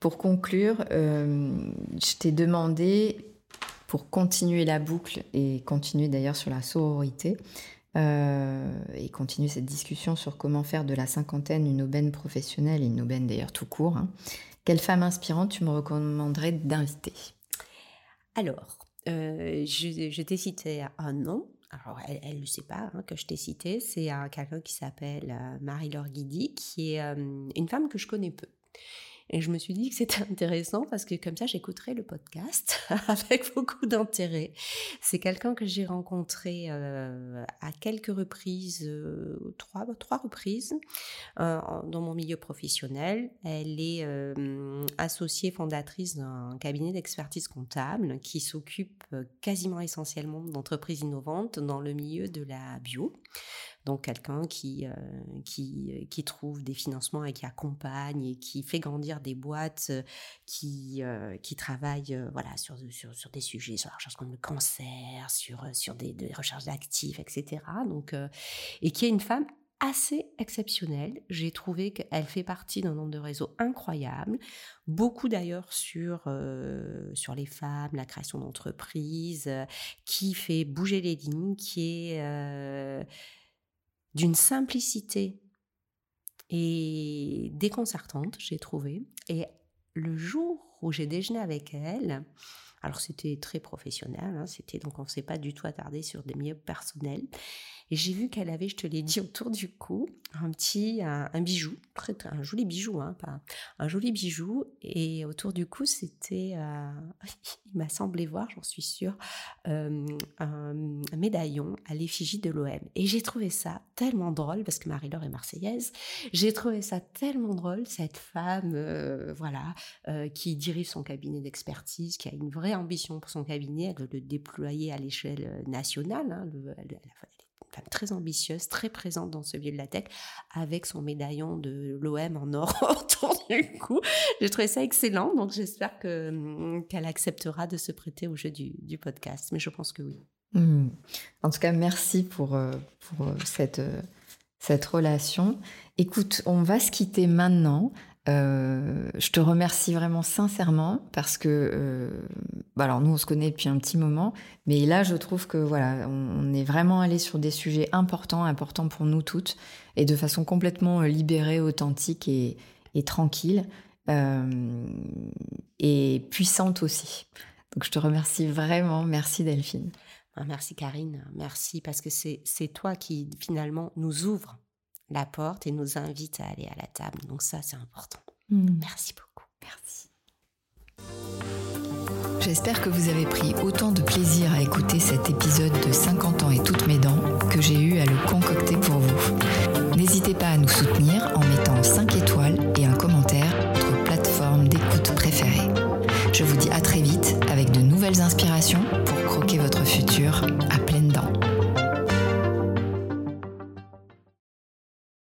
pour conclure, je t'ai demandé pour continuer la boucle et continuer d'ailleurs sur la sororité euh, et continuer cette discussion sur comment faire de la cinquantaine une aubaine professionnelle une aubaine d'ailleurs tout court. Hein. Quelle femme inspirante tu me recommanderais d'inviter? Alors, euh, je, t'ai cité un nom. Alors, elle ne sait pas hein, que je t'ai cité. C'est quelqu'un qui s'appelle euh, Marie-Laure Guidi, qui est une femme que je connais peu et je me suis dit que c'était (laughs) intéressant parce que comme ça, j'écouterai le podcast (laughs) avec beaucoup d'intérêt. C'est quelqu'un que j'ai rencontré euh, à quelques reprises, euh, trois, trois reprises, euh, dans mon milieu professionnel. Elle est associée fondatrice d'un cabinet d'expertise comptable qui s'occupe quasiment essentiellement d'entreprises innovantes dans le milieu de la bio. Donc quelqu'un qui, euh, qui, euh, qui trouve des financements et qui accompagne et qui fait grandir des boîtes euh, qui, qui travaillent voilà, sur, sur, sur, des sujets, sur la recherche comme le cancer, sur, sur des, recherches d'actifs, etc. Donc, et qui est une femme assez exceptionnelle. J'ai trouvé qu'elle fait partie d'un nombre de réseaux incroyable, beaucoup d'ailleurs sur, sur les femmes, la création d'entreprises, qui fait bouger les lignes, qui est d'une simplicité et déconcertante, j'ai trouvé. Et le jour où j'ai déjeuné avec elle, alors c'était très professionnel, hein, c'était donc on ne s'est pas du tout attardé sur des milieux personnels. Et j'ai vu qu'elle avait, je te l'ai dit, autour du cou, un petit, un, bijou, un joli bijou, hein, un joli bijou. Et autour du cou, c'était, euh, (laughs) il m'a semblé voir, j'en suis sûre, euh, un, médaillon à l'effigie de l'OM. Et j'ai trouvé ça tellement drôle, parce que Marie-Laure est marseillaise, j'ai trouvé ça tellement drôle, cette femme, euh, voilà, qui dirige son cabinet d'expertise, qui a une vraie ambition pour son cabinet, elle veut le déployer à l'échelle nationale, hein, très ambitieuse, très présente dans ce milieu de la tech, avec son médaillon de l'OM en or (laughs) autour du cou. J'ai trouvé ça excellent, donc j'espère hum, qu'elle acceptera de se prêter au jeu du, podcast. Mais je pense que oui. Hmm. En tout cas, merci pour, euh, euh, euh, cette relation. Écoute, on va se quitter maintenant. Euh, je te remercie vraiment sincèrement parce que, euh, bah alors nous on se connaît depuis un petit moment, mais là je trouve que voilà, on, est vraiment allé sur des sujets importants, importants pour nous toutes, et de façon complètement euh, libérée, authentique et, tranquille, et puissante aussi. Donc je te remercie vraiment, merci Delphine. Ah, merci Karine, merci parce que c'est toi qui finalement nous ouvre la porte et nous invite à aller à la table. Donc ça, c'est important. Hmm. Merci beaucoup. Merci. J'espère que vous avez pris autant de plaisir à écouter cet épisode de 50 ans et toutes mes dents que j'ai eu à le concocter pour vous. N'hésitez pas à nous soutenir en mettant 5 étoiles et un commentaire sur votre plateforme d'écoute préférée. Je vous dis à très vite avec de nouvelles inspirations